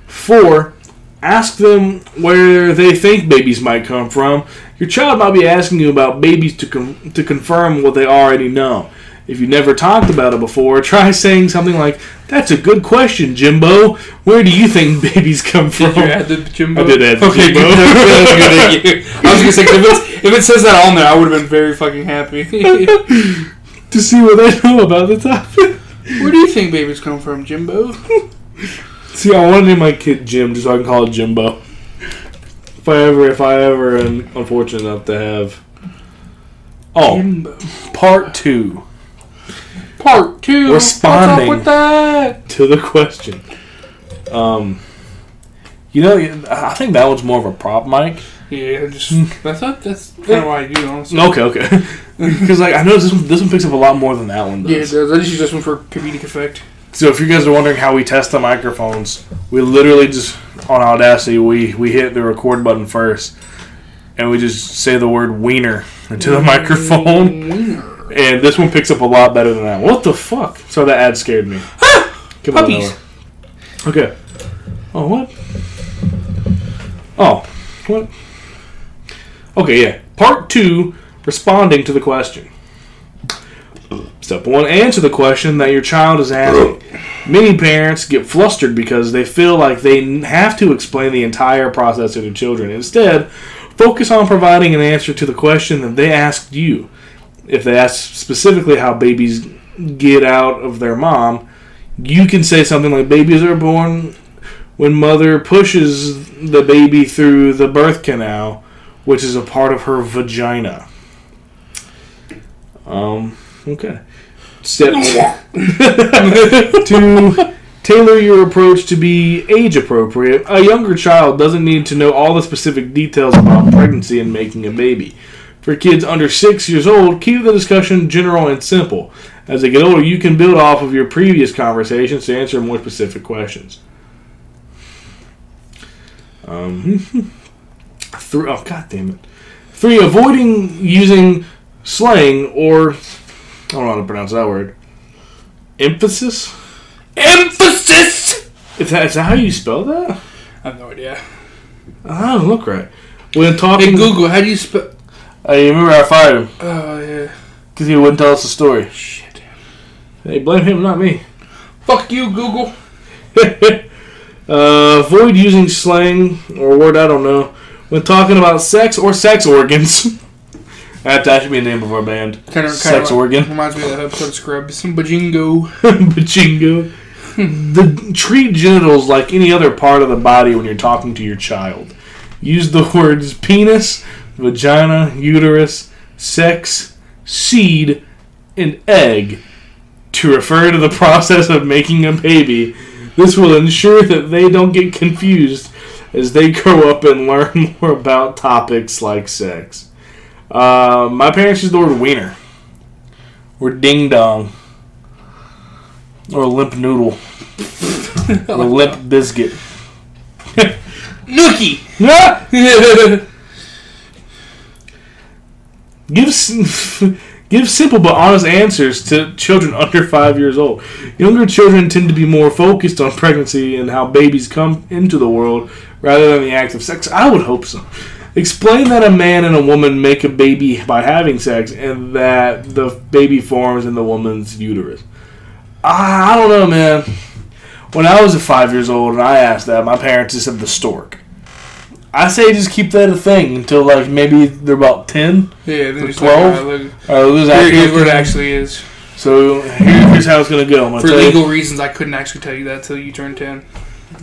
Four, ask them where they think babies might come from. Your child might be asking you about babies to, con- to confirm what they already know. If you never talked about it before, [laughs] try saying something like, That's a good question, Jimbo. Where do you think [laughs] babies come from? Did you add the Jimbo? I did add the okay, Jimbo. good. That's good. Thank you. I was gonna say if, it's, if it says that on there, I would have been very fucking happy. [laughs] to see what they know about the topic. Where do you think babies come from, Jimbo? See, I want to name my kid Jim just so I can call it Jimbo. If I ever, if I ever am unfortunate enough to have. Oh, Jimbo. part two. Part two. Responding. What's up with that? to the question. Um, you know, I think that one's more of a prop mic. Yeah, just that's not, that's kind of why I do honestly. Okay, okay. [laughs] Because like I know this one, this one picks up a lot more than that one does. Yeah, it does. I just use this one for comedic effect. So if you guys are wondering how we test the microphones, we literally just on Audacity we we hit the record button first, and we just say the word wiener into the microphone, Wiener. [laughs] and this one picks up a lot better than that. What the fuck? So that ad scared me. Ah! Come Puppies. Noah. Okay. Oh what? Oh what? Okay, yeah. Part two, responding to the question. Step one, answer the question that your child is asking. Many parents get flustered because they feel like they have to explain the entire process to their children. Instead, focus on providing an answer to the question that they asked you. If they ask specifically how babies get out of their mom, you can say something like babies are born when mother pushes the baby through the birth canal, which is a part of her vagina. Um, okay. Step two. tailor your approach to be age appropriate. A younger child doesn't need to know all the specific details about pregnancy and making a baby. For kids under six years old, keep the discussion general and simple. As they get older, you can build off of your previous conversations to answer more specific questions. Um, [laughs] three, oh, god damn it. Three, avoiding using slang or, I don't know how to pronounce that word. Emphasis? Emphasis! Is that, is that how you spell that? I have no idea. I don't look right. When talking, Hey Google, how do you spell? I remember I fired him Oh yeah. because he wouldn't tell us the story. Shit. Hey, blame him, not me. Fuck you, Google. [laughs] uh, avoid using slang or a word I don't know when talking about sex or sex organs. that, that should be the name of our band. Kind of, Sex organ. Reminds me of that episode of Scrubs. Some bajingo. [laughs] Bajingo. the treat genitals like any other part of the body when you're talking to your child. Use the words penis, vagina, uterus, sex, seed, and egg to refer to the [laughs] process of making a baby. This will ensure that they don't get confused as they grow up and learn [laughs] more about topics like sex. Uh, my parents used the word wiener, or ding dong, or limp noodle, [laughs] or limp biscuit. Nookie. Give [laughs] give simple but honest answers to children [laughs] under five years old. Younger children tend to be more focused on pregnancy and how babies come into the world rather than the act of sex. I would hope so. Explain that a man and a woman make a baby by having sex, and that the baby forms in the woman's uterus. I, I don't know, man. When I was five years old and I asked that, my parents just said the stork. I say just keep that a thing until like maybe they're about ten. Yeah, then For 12? Like, look, Or here's what it actually is. So here's how it's gonna go. For tell you- legal reasons, I couldn't actually tell you that until you turn ten.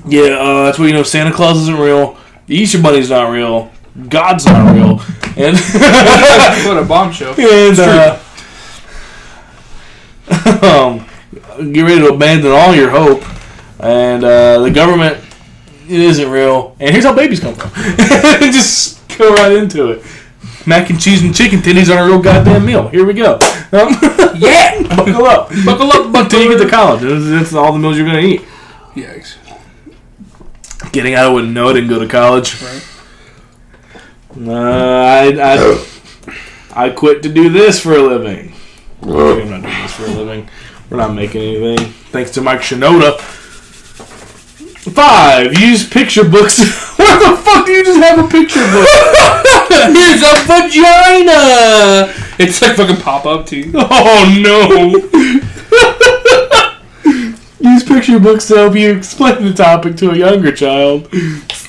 Yeah, uh, that's what you know Santa Claus isn't real. The Easter Bunny's not real. God's not real. And [laughs] what a bombshell. [laughs] and uh, [laughs] um, get ready to abandon all your hope. And uh, the government it isn't real. And here's how babies come from. [laughs] Just go right into it. Mac and cheese and chicken titties aren't a real goddamn meal. Here we go. Um, [laughs] Yeah. buckle up. Buckle up, [laughs] Until you get to college. That's, that's all the meals you're going to eat. Yikes. Getting out, I wouldn't know. I didn't go to college. Right. Uh, I, I, I quit to do this for a living. I'm not doing this for a living. We're not making anything. Thanks to Mike Shinoda. Five. Use picture books. [laughs] Where the fuck do you just have a picture book? [laughs] Here's a vagina. It's like fucking pop up too. [laughs] Oh no. Use picture books to help you explain the topic to a younger child.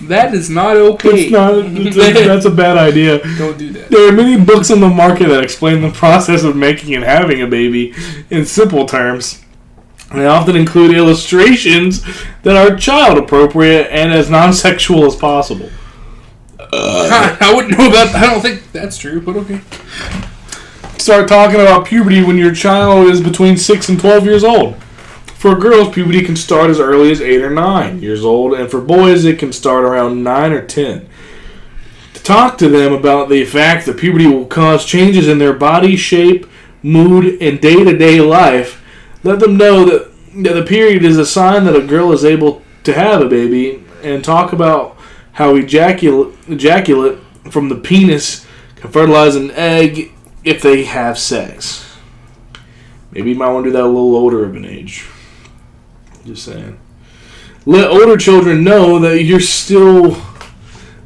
That is not okay. It's not. It's a, that's a bad idea. Don't do that. There are many books on the market that explain the process of making and having a baby in simple terms. They often include illustrations that are child appropriate and as non sexual as possible. [laughs] I wouldn't know about. I don't think that's true, but okay. Start talking about puberty when your child is between 6 and 12 years old. For girls, puberty can start as early as 8 or 9 years old, and for boys, it can start around 9 or 10. To talk to them about the fact that puberty will cause changes in their body shape, mood, and day to day life, let them know that the period is a sign that a girl is able to have a baby, and talk about how ejaculate, ejaculate from the penis can fertilize an egg if they have sex. Maybe you might want to do that a little older of an age. Just saying. Let older children know that you're still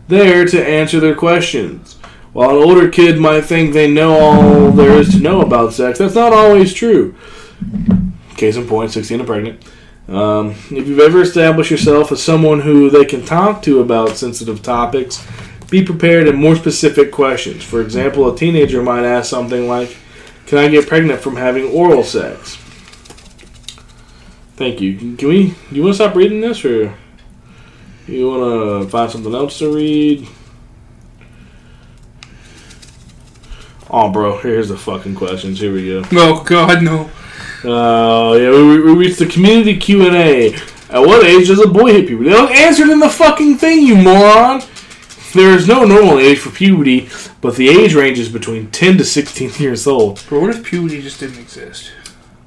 there to answer their questions. While an older kid might think they know all there is to know about sex, that's not always true. Case in point, 16 and pregnant. Um, if you've ever established yourself as someone who they can talk to about sensitive topics, be prepared in more specific questions. For example, a teenager might ask something like, Can I get pregnant from having oral sex? Thank you. Can we? You want to stop reading this, or you want to find something else to read? Oh, bro, here's the fucking questions. Here we go. Oh God, no. Uh, yeah, we, we reached the community Q and A. At what age does a boy hit puberty? They don't answer in the fucking thing, you moron. There is no normal age for puberty, but the age range is between 10 to 16 [laughs] years old. But what if puberty just didn't exist?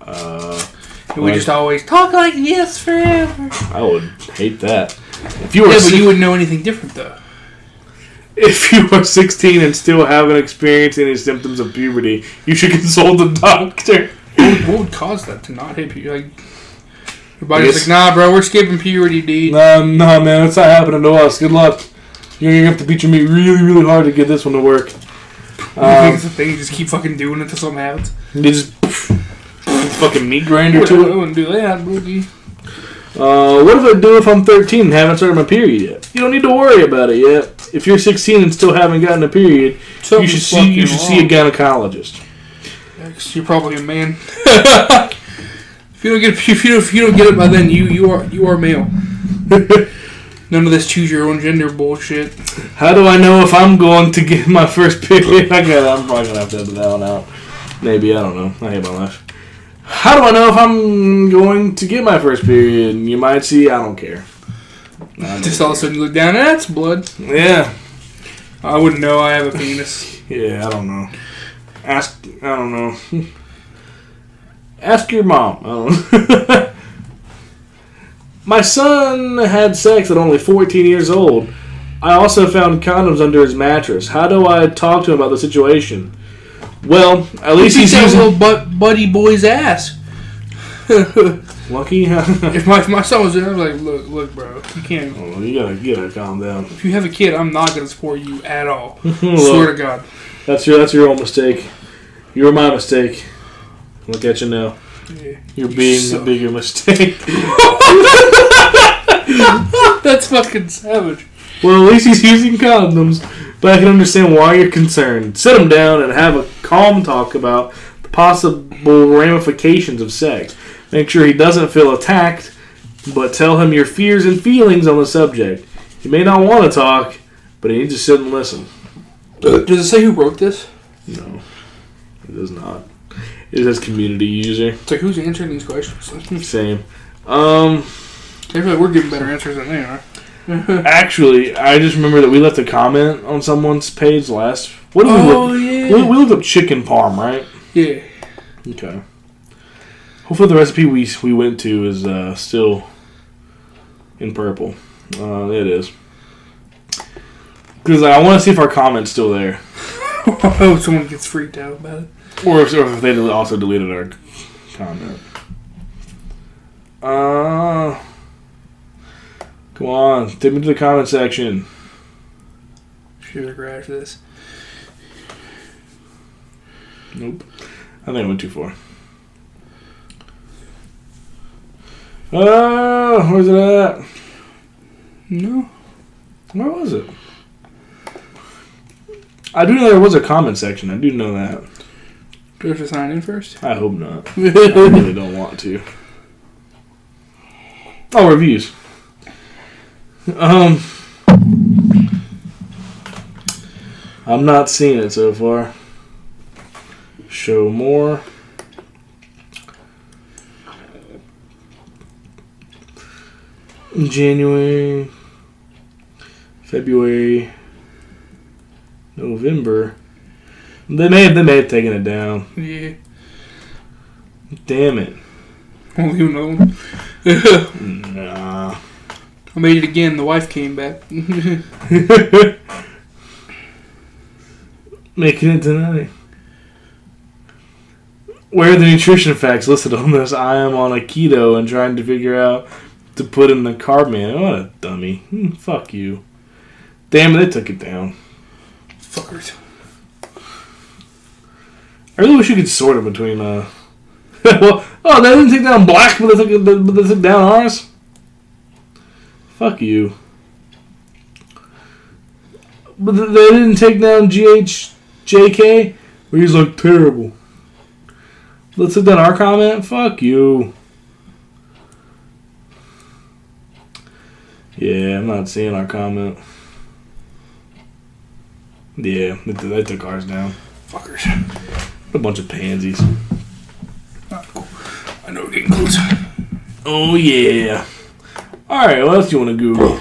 Uh, And we Like- just always talk like this forever. I would hate that. If you were Yeah, but si- you wouldn't know anything different though. [laughs] if you are 16 and still haven't experienced any symptoms of puberty, you should consult a [laughs] doctor. What would, what would cause that to not hit puberty? Like, your body's Yes. like, nah, bro, we're skipping puberty, dude. Nah, nah, man, it's not happening to us. Good luck. You're gonna have to beat your meat really, really hard to get this one to work. [laughs] You think Um, it's a thing? You just keep fucking doing it until something happens. you just fucking meat grinder to it. I wouldn't do that, boogie. Uh, what if I do if I'm 13 and haven't started my period yet? You don't need to worry about it yet. If you're 16 and still haven't gotten a period, you should see you should see a gynecologist. You're probably a man. [laughs] if you don't get if you if you don't get it by then, you you are you are male. [laughs] None of this choose your own gender bullshit. How do I know if I'm going to get my first period? [laughs] I got. I'm probably gonna have to edit that one out. Maybe I don't know. I hate my life. How do I know if I'm going to get my first period? You might see. I don't care. I don't Just all of a sudden you look down, and that's blood. Yeah. I wouldn't know. I have a penis. Yeah. I don't know. Ask. I don't know. [laughs] Ask your mom. I don't know. [laughs] My son had sex at only 14 years old. I also found condoms under his mattress. How do I talk to him about the situation? Well, at least he's using. little butt, buddy boy's ass. [laughs] if Lucky. my if my son was there, I was like, look, look, bro, you can't. oh, you gotta, you gotta calm down. If you have a kid, I'm not gonna support you at all. Swear to God. That's your, that's your own mistake. You were my mistake. Look at you now. Yeah. You're being the bigger mistake. [laughs] That's fucking savage. Well, at least he's using condoms, but I can understand why you're concerned. Sit him down and have a calm talk about the possible ramifications of sex. Make sure he doesn't feel attacked, but tell him your fears and feelings on the subject. He may not want to talk, but he needs to sit and listen. Does it say who wrote this? No, it does not. It says community user. It's like who's answering these questions? [laughs] Same. Um, I feel like we're giving better answers than they are. [laughs] actually, I just remember that we left a comment on someone's page last. What did we look? Oh yeah. We, we looked up chicken parm, right? yeah. Okay. Hopefully, the recipe we we went to is uh, still in purple. Uh, it is. Because I want to see if our comment's still there, [laughs] oh, someone gets freaked out about it. or if, or if they also deleted our comment. Uh, come on, take me to the comment section. Should have grabbed this. Nope. I think I went too far. Uh, where's it at? No. Where was it? I do know there was a comment section. I do know that. Do I have to sign in first? I hope not. I really don't want to. Oh, reviews. Um, I'm not seeing it so far. Show more. January, February, November. They may have they may have taken it down. yeah. Damn it. I'll leave. Nah. I made it again. The wife came back. [laughs] Making it tonight. Where are the nutrition facts listed on this? I am on a keto and trying to figure out to put in the carb man. What a dummy. Hmm, fuck you. Damn, it, they took it down. Fuckers. I really wish you could sort it between. Uh, [laughs] well, oh, they didn't take down black, but they took, but they took down ours. Fuck you. But they didn't take down GHJK, where he's like terrible. Let's take down our comment. Fuck you. Yeah, I'm not seeing our comment. Yeah, they, they took ours down. Fuckers. A bunch of pansies. Not cool. I know we're getting close. Oh yeah. All right. What else do you want to Google?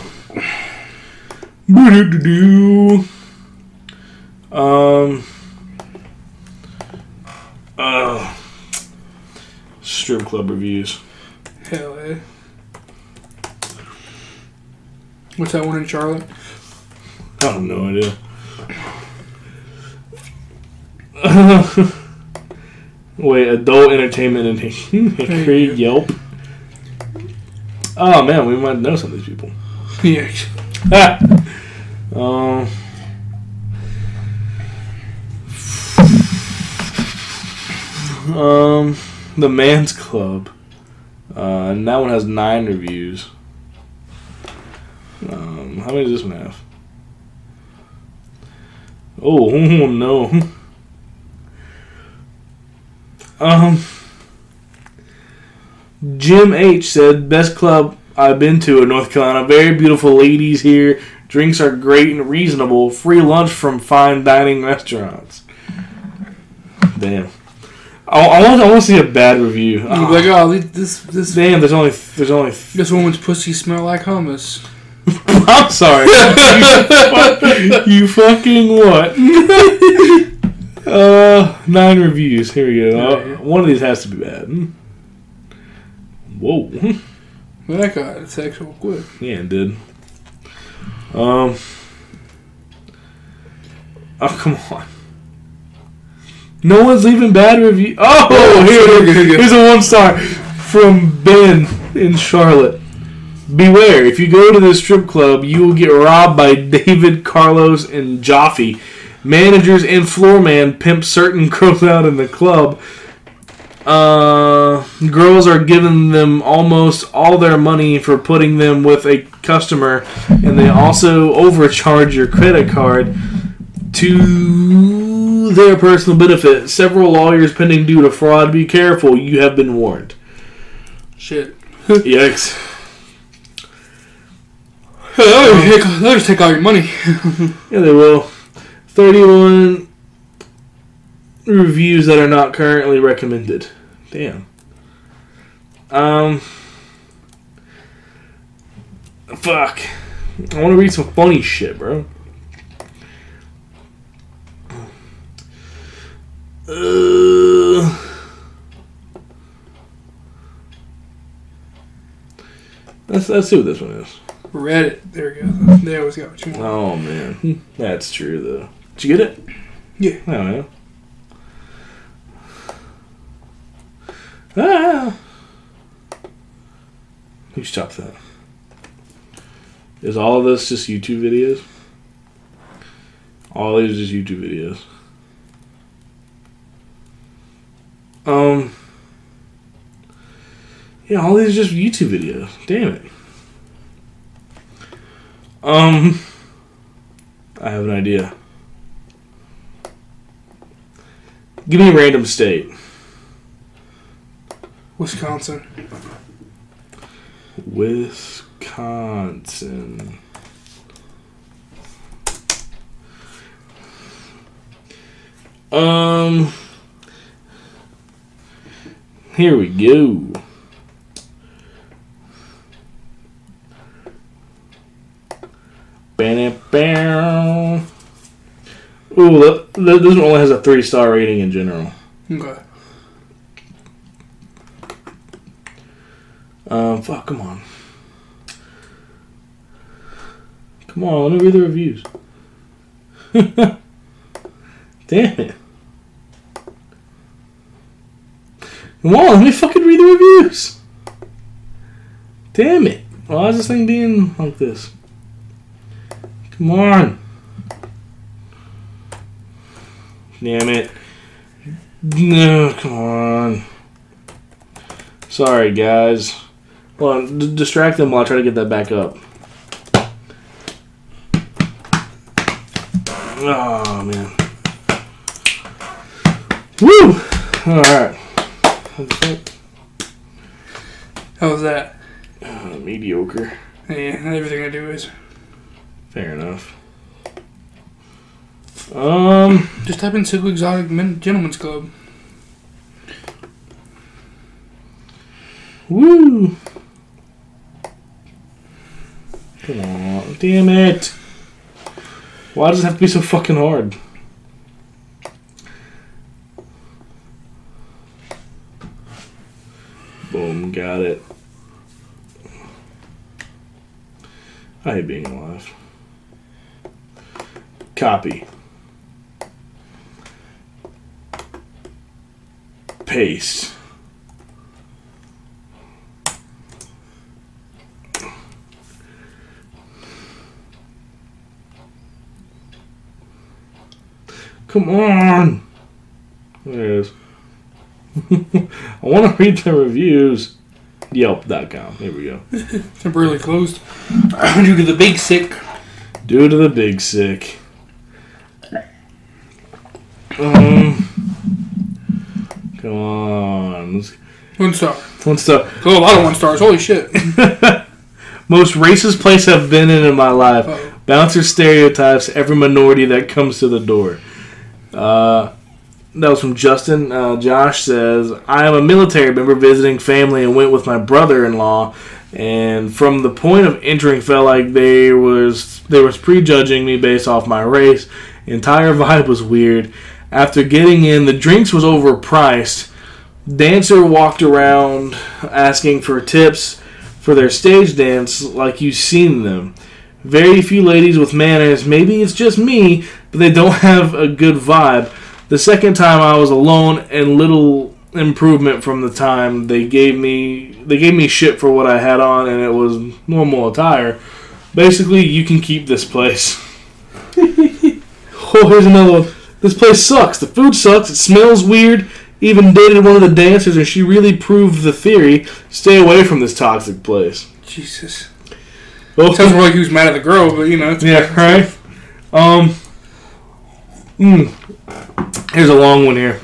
Boo-doo-doo-doo. Um. Uh. Strip club reviews. Hell yeah. What's that one in Charlotte? I have no idea. [laughs] Wait, adult entertainment and [laughs] create Yelp. Oh man, we might know some of these people. Yeah. [laughs] um. Um, the Man's Club. Uh, and that one has nine reviews. Um, how many does this one have? [laughs] Oh, no. Um, Jim H said, "Best club I've been to in North Carolina. Very beautiful ladies here. Drinks are great and reasonable. Free lunch from fine dining restaurants." Damn. I, I want. I want to see a bad review. You'd like, oh, this this Damn. There's only. There's only. this woman's pussy smell like hummus. I'm sorry. [laughs] you, fucking what? [laughs] uh, nine reviews. Here we go. Uh, one of these has to be bad. Whoa. Well, that got sexual quick. Yeah, it did. Um. Oh, come on. No one's leaving bad review. Oh, here, [laughs] here we go, here we go. here's a one star from Ben in Charlotte. Beware, if you go to this strip club, you will get robbed by [laughs] David, Carlos, and Jaffe. Managers and floor man pimp certain [laughs] girls out in the club. Uh, girls are giving them almost all their money for putting them with a customer, and they also overcharge your credit card to their personal benefit. Several lawyers pending due to fraud. Be careful, you have been warned. Shit. Yikes. [laughs] They'll just take, they'll just take all your money. Yeah, they will. 31 reviews that are not currently recommended. Damn. Um. Fuck. I want to read some funny shit, bro. Uh, let's, let's see what this one is. Reddit. There we go. [laughs] They always got what you want. Oh man, that's true though. Did you get it? Yeah. I don't know. Ah. Who stopped that? Is all of this just YouTube videos? All these are just YouTube videos. Um. Yeah, all these are just YouTube videos. Damn it. Um. I have an idea. Give me a random state. Wisconsin. Wisconsin. Um. Here we go. Ba-da-bow. Ooh, th- th- this one only has a three star rating in general. Okay. Um, fuck, come on. Come on, let me read the reviews. [laughs] Damn it. Come on, let me fucking read the reviews. Damn it. Why is this thing being like this? Come on. Damn it. No, come on. Sorry, guys. Hold on, d- distract them while I try to get that back up. Oh, man. Woo! Alright. How was that? Uh, mediocre. Yeah, everything I do is. Fair enough. Um, Just type in Silk Exotic Men- Gentlemen's Club. woo! Come on, damn it! Why does it have to be so fucking hard? Boom, got it. I hate being alive. Copy. Paste. Come on! There it is. [laughs] I want to read the reviews. Yelp.com. Here we go. [laughs] Temporarily closed. [clears throat] Due to the big sick. Due to the big sick. Um. Come on. Let's- One star. One star. Oh, a lot of one stars. Holy shit. [laughs] Most racist place I've been in in my life. Uh-oh. Bouncer stereotypes every minority that comes to the door. Uh, that was from Justin. Uh, Josh says, I am a military member visiting family and went with my brother in law. And from the point of entering, felt like they was they was prejudging me based off my race. Entire vibe was weird. After getting in, the drinks was overpriced. Dancer walked around asking for tips for their stage dance like you've seen them. Very few ladies with manners. Maybe it's just me, but they don't [laughs] have a good vibe. The second time I was alone and little improvement from the time they gave me they gave me shit for what I had on and it was normal attire. Basically, you can keep this place. [laughs] oh, here's another one. This place sucks. The food sucks. It smells weird. Even dated one of the dancers and she really proved the theory. Stay away from this toxic place. Jesus. Oh, Sounds more like he was mad at the girl, but you know. It's yeah, right. Um. Mm, here's a long one here.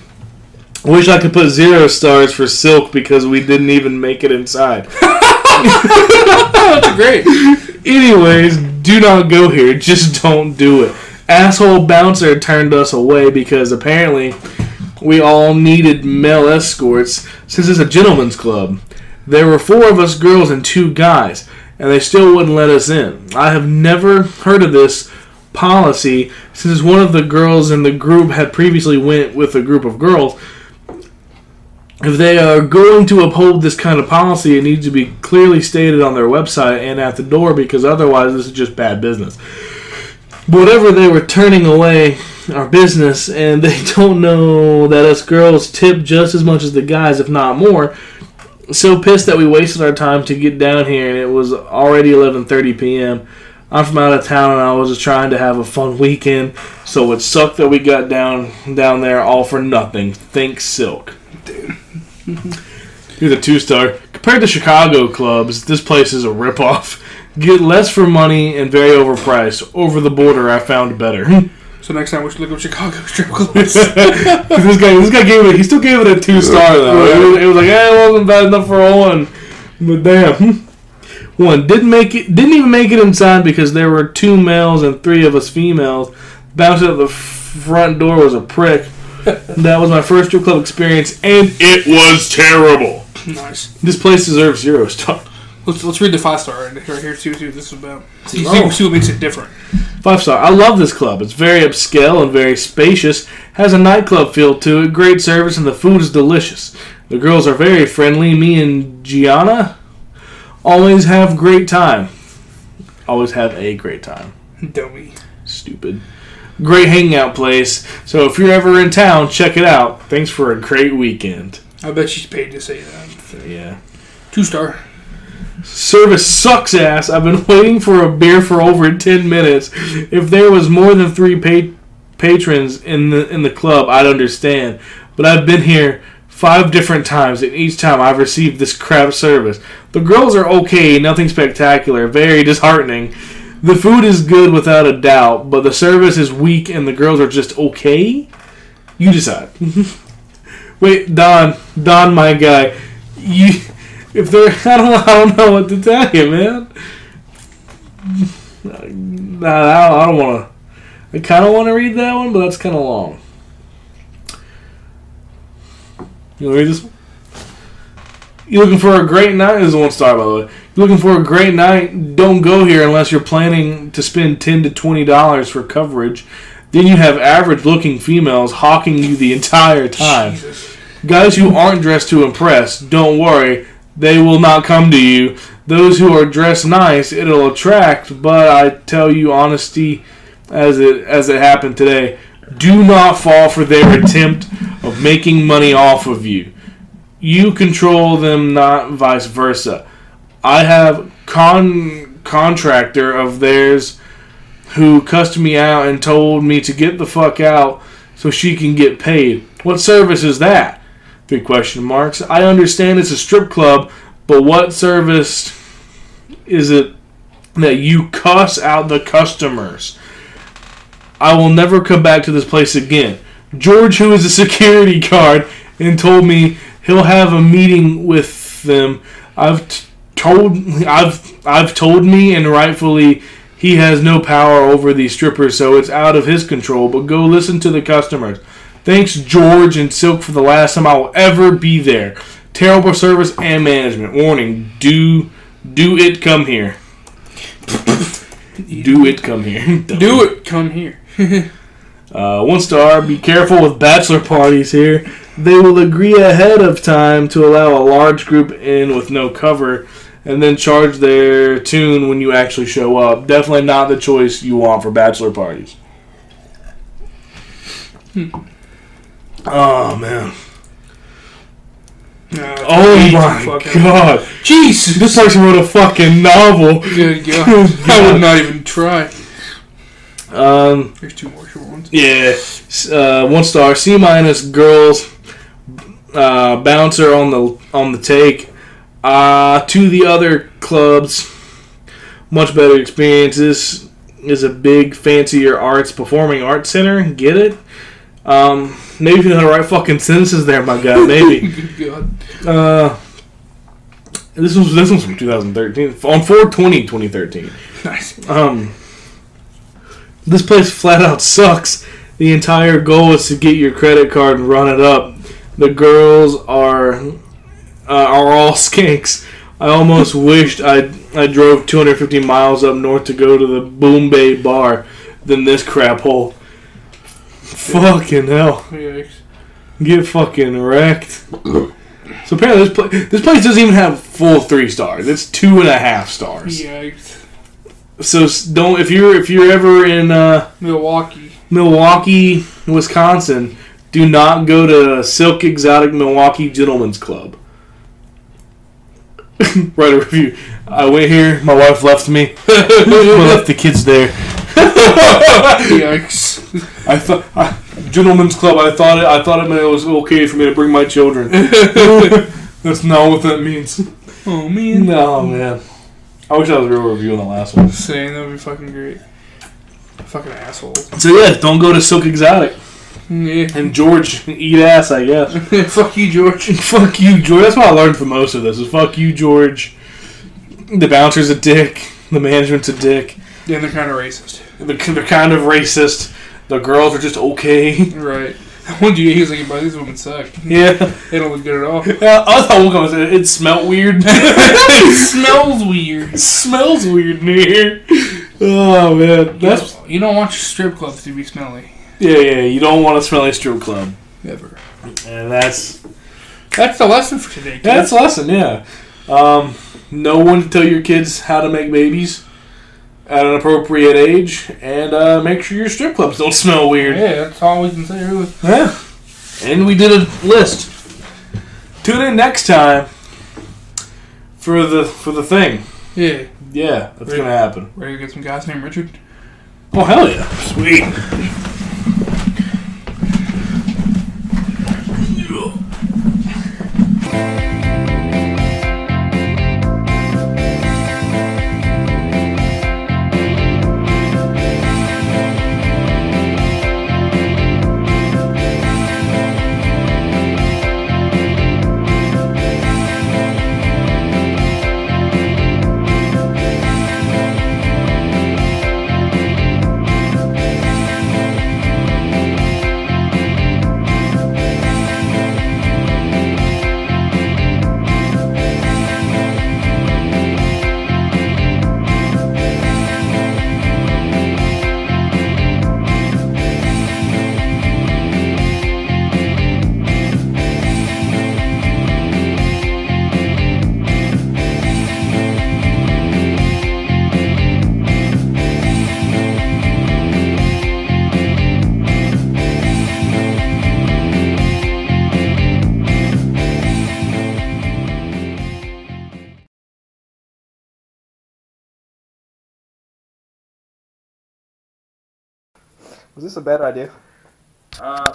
I Wish I could put zero stars for Silk because we didn't even make it inside. [laughs] That's great. Anyways, do not go here. Just don't do it. Asshole bouncer turned us away because apparently we all needed male escorts since it's a gentleman's club. There were four of us girls and two guys, and they still wouldn't let us in. I have never heard of this policy since one of the girls in the group had previously went with a group of girls. If they are going to uphold this kind of policy, it needs to be clearly stated on their website and at the door because otherwise this is just bad business. But whatever they were turning away our business and they [laughs] don't know that us girls tip just as much as the guys, if not more. So pissed that we wasted our time to get down here and it was already 11:30 p.m. I'm from out of town and I was just trying to have a fun weekend, so it sucked that we got down down there all for nothing. Think Silk. Dude [laughs] here's a two star. Compared to Chicago clubs, this place is a ripoff. Get less for money and very overpriced. Over the border, I found better. So next time we should look up Chicago [laughs] strip clubs. [laughs] this guy, this guy gave it. He still gave it a two star though. It was, it was like, eh, it wasn't bad enough for a one. But damn, one didn't make it. Didn't even make it inside because there were two males and three of us females. Bouncing at the front door was a prick. [laughs] That was my first strip club experience, and it was terrible. nice. This place deserves zero star. Let's let's read the five star right here. Here, see what this is about. See, Oh. see what makes it different. Five star. I love this club. It's very upscale and very spacious. Has a nightclub feel to it. Great service and the food is delicious. The girls are very friendly. Me and Gianna Always have great time. Always have a great time. Dummy. Stupid. Great hangout place. So if you're ever in town, check it out. Thanks for a great weekend. I bet she's paid to say that. So, yeah. Two star. Service sucks ass. I've been [laughs] waiting for a beer for over 10 minutes. If there was more than 3 pa- patrons in the in the club, I'd understand. But I've been here 5 different times and each time I've received this crap service. The girls are okay, nothing spectacular, very disheartening. The food is good without a doubt, but the service is weak and the girls are just okay. You decide. [laughs] Wait, Don, Don, my guy, you if they're [laughs] I don't I don't know what to tell you, man. Nah, I don't want to. I kind of want to read that one, but that's kind of long. You want to read this one? You looking for a great night? This is one star, by the way. You looking for a great night? Don't go here unless you're planning to spend ten to twenty dollars for coverage. Then you have average-looking females hawking you the entire time. Jesus. Guys who aren't dressed to impress, don't worry, they will not come to you. Those who are dressed nice, it'll attract, but I tell you honesty as it as it happened today, do not fall for their attempt of making money off of you. You control them, not vice versa. I have con contractor of theirs who cussed me out and told me to get the fuck out so she can get paid. What service is that? Three question marks. I understand it's a strip club, but what service is it that you cuss out the customers? I will never come back to this place again. George, who is a security guard, and told me he'll have a meeting with them. I've t- told I've I've told me, and rightfully he has no power over these strippers, so it's out of his control. But go listen to the customers. Thanks, George and Silk, for the last time I will ever be there. Terrible service and management. Warning: Do do it come here. [coughs] do it come here. [laughs] Do it. Come here. [laughs] Uh, one star. Be careful with bachelor parties here. They will agree ahead of time to allow a large group in with no cover, and then charge their tune when you actually show up. Definitely not the choice you want for bachelor parties. Oh man. Oh my fucking- god. Jesus. This person wrote a fucking novel. [laughs] Good God. [laughs] I would not even try. Um, There's two more short ones. Yeah, uh, one star. C minus girls. Uh, bouncer on the on the take. Uh, to the other clubs, much better experiences. Is a big fancier arts performing arts center. Get it? Um, maybe if you know how to write fucking sentences there, my guy. Maybe. [laughs] Good God. uh, this was this one's from 2013 on 420 2013. Nice. Um, this place flat out sucks. The entire goal is to get your credit card and run it up. The girls are uh, are all [laughs] skanks. I almost wished I I drove 250 miles up north to go to the Boom Bay bar than this crap hole. Fucking hell. Yikes. Get fucking wrecked. So apparently this, pla- this place doesn't even have full three stars. It's two and a half stars. Yikes. So s- don't if you're if you're ever in uh, Milwaukee. Milwaukee, Wisconsin, do not go to Silk Exotic Milwaukee Gentlemen's Club. [laughs] Write a review. I went here. My wife left me. [laughs] I left the kids there. [laughs] Yikes. I thought I, Gentlemen's Club. I thought it. I thought it meant it was okay for me to bring my children. [laughs] That's not what that means. Oh man. No man. I wish I was a real review on the last one. Saying that would be fucking great. Fucking asshole. So yeah, don't go to Silk Exotic. Yeah. And George, eat ass, I guess. [laughs] Fuck you, George. [laughs] fuck you, George. That's what I learned from most of this. Is fuck you, George. The bouncer's a dick. The management's a dick. Yeah, they're kind of racist. They're, they're kind of racist. The girls are just okay. [laughs] Right. [laughs] One dude, he was like, but these women suck. [laughs] Yeah. They don't look good at all. yeah I thought one guy it, it smelled weird. it smells weird. it smells weird in here. Oh man, that's you don't want your strip clubs to be smelly. yeah, yeah. You don't want a smelly strip club, Ever. and that's That's the lesson for today. Kid. that's a lesson. Yeah. Um, know when to tell your kids how to make babies at an appropriate age, and uh, make sure your strip clubs don't smell weird. Yeah, that's all we can say, really. Yeah. And we did a list. Tune in next time for the for the thing. Yeah. Yeah, that's Right. gonna happen. Ready to get some guys named Richard? Oh hell yeah! Sweet. A bad idea? Uh,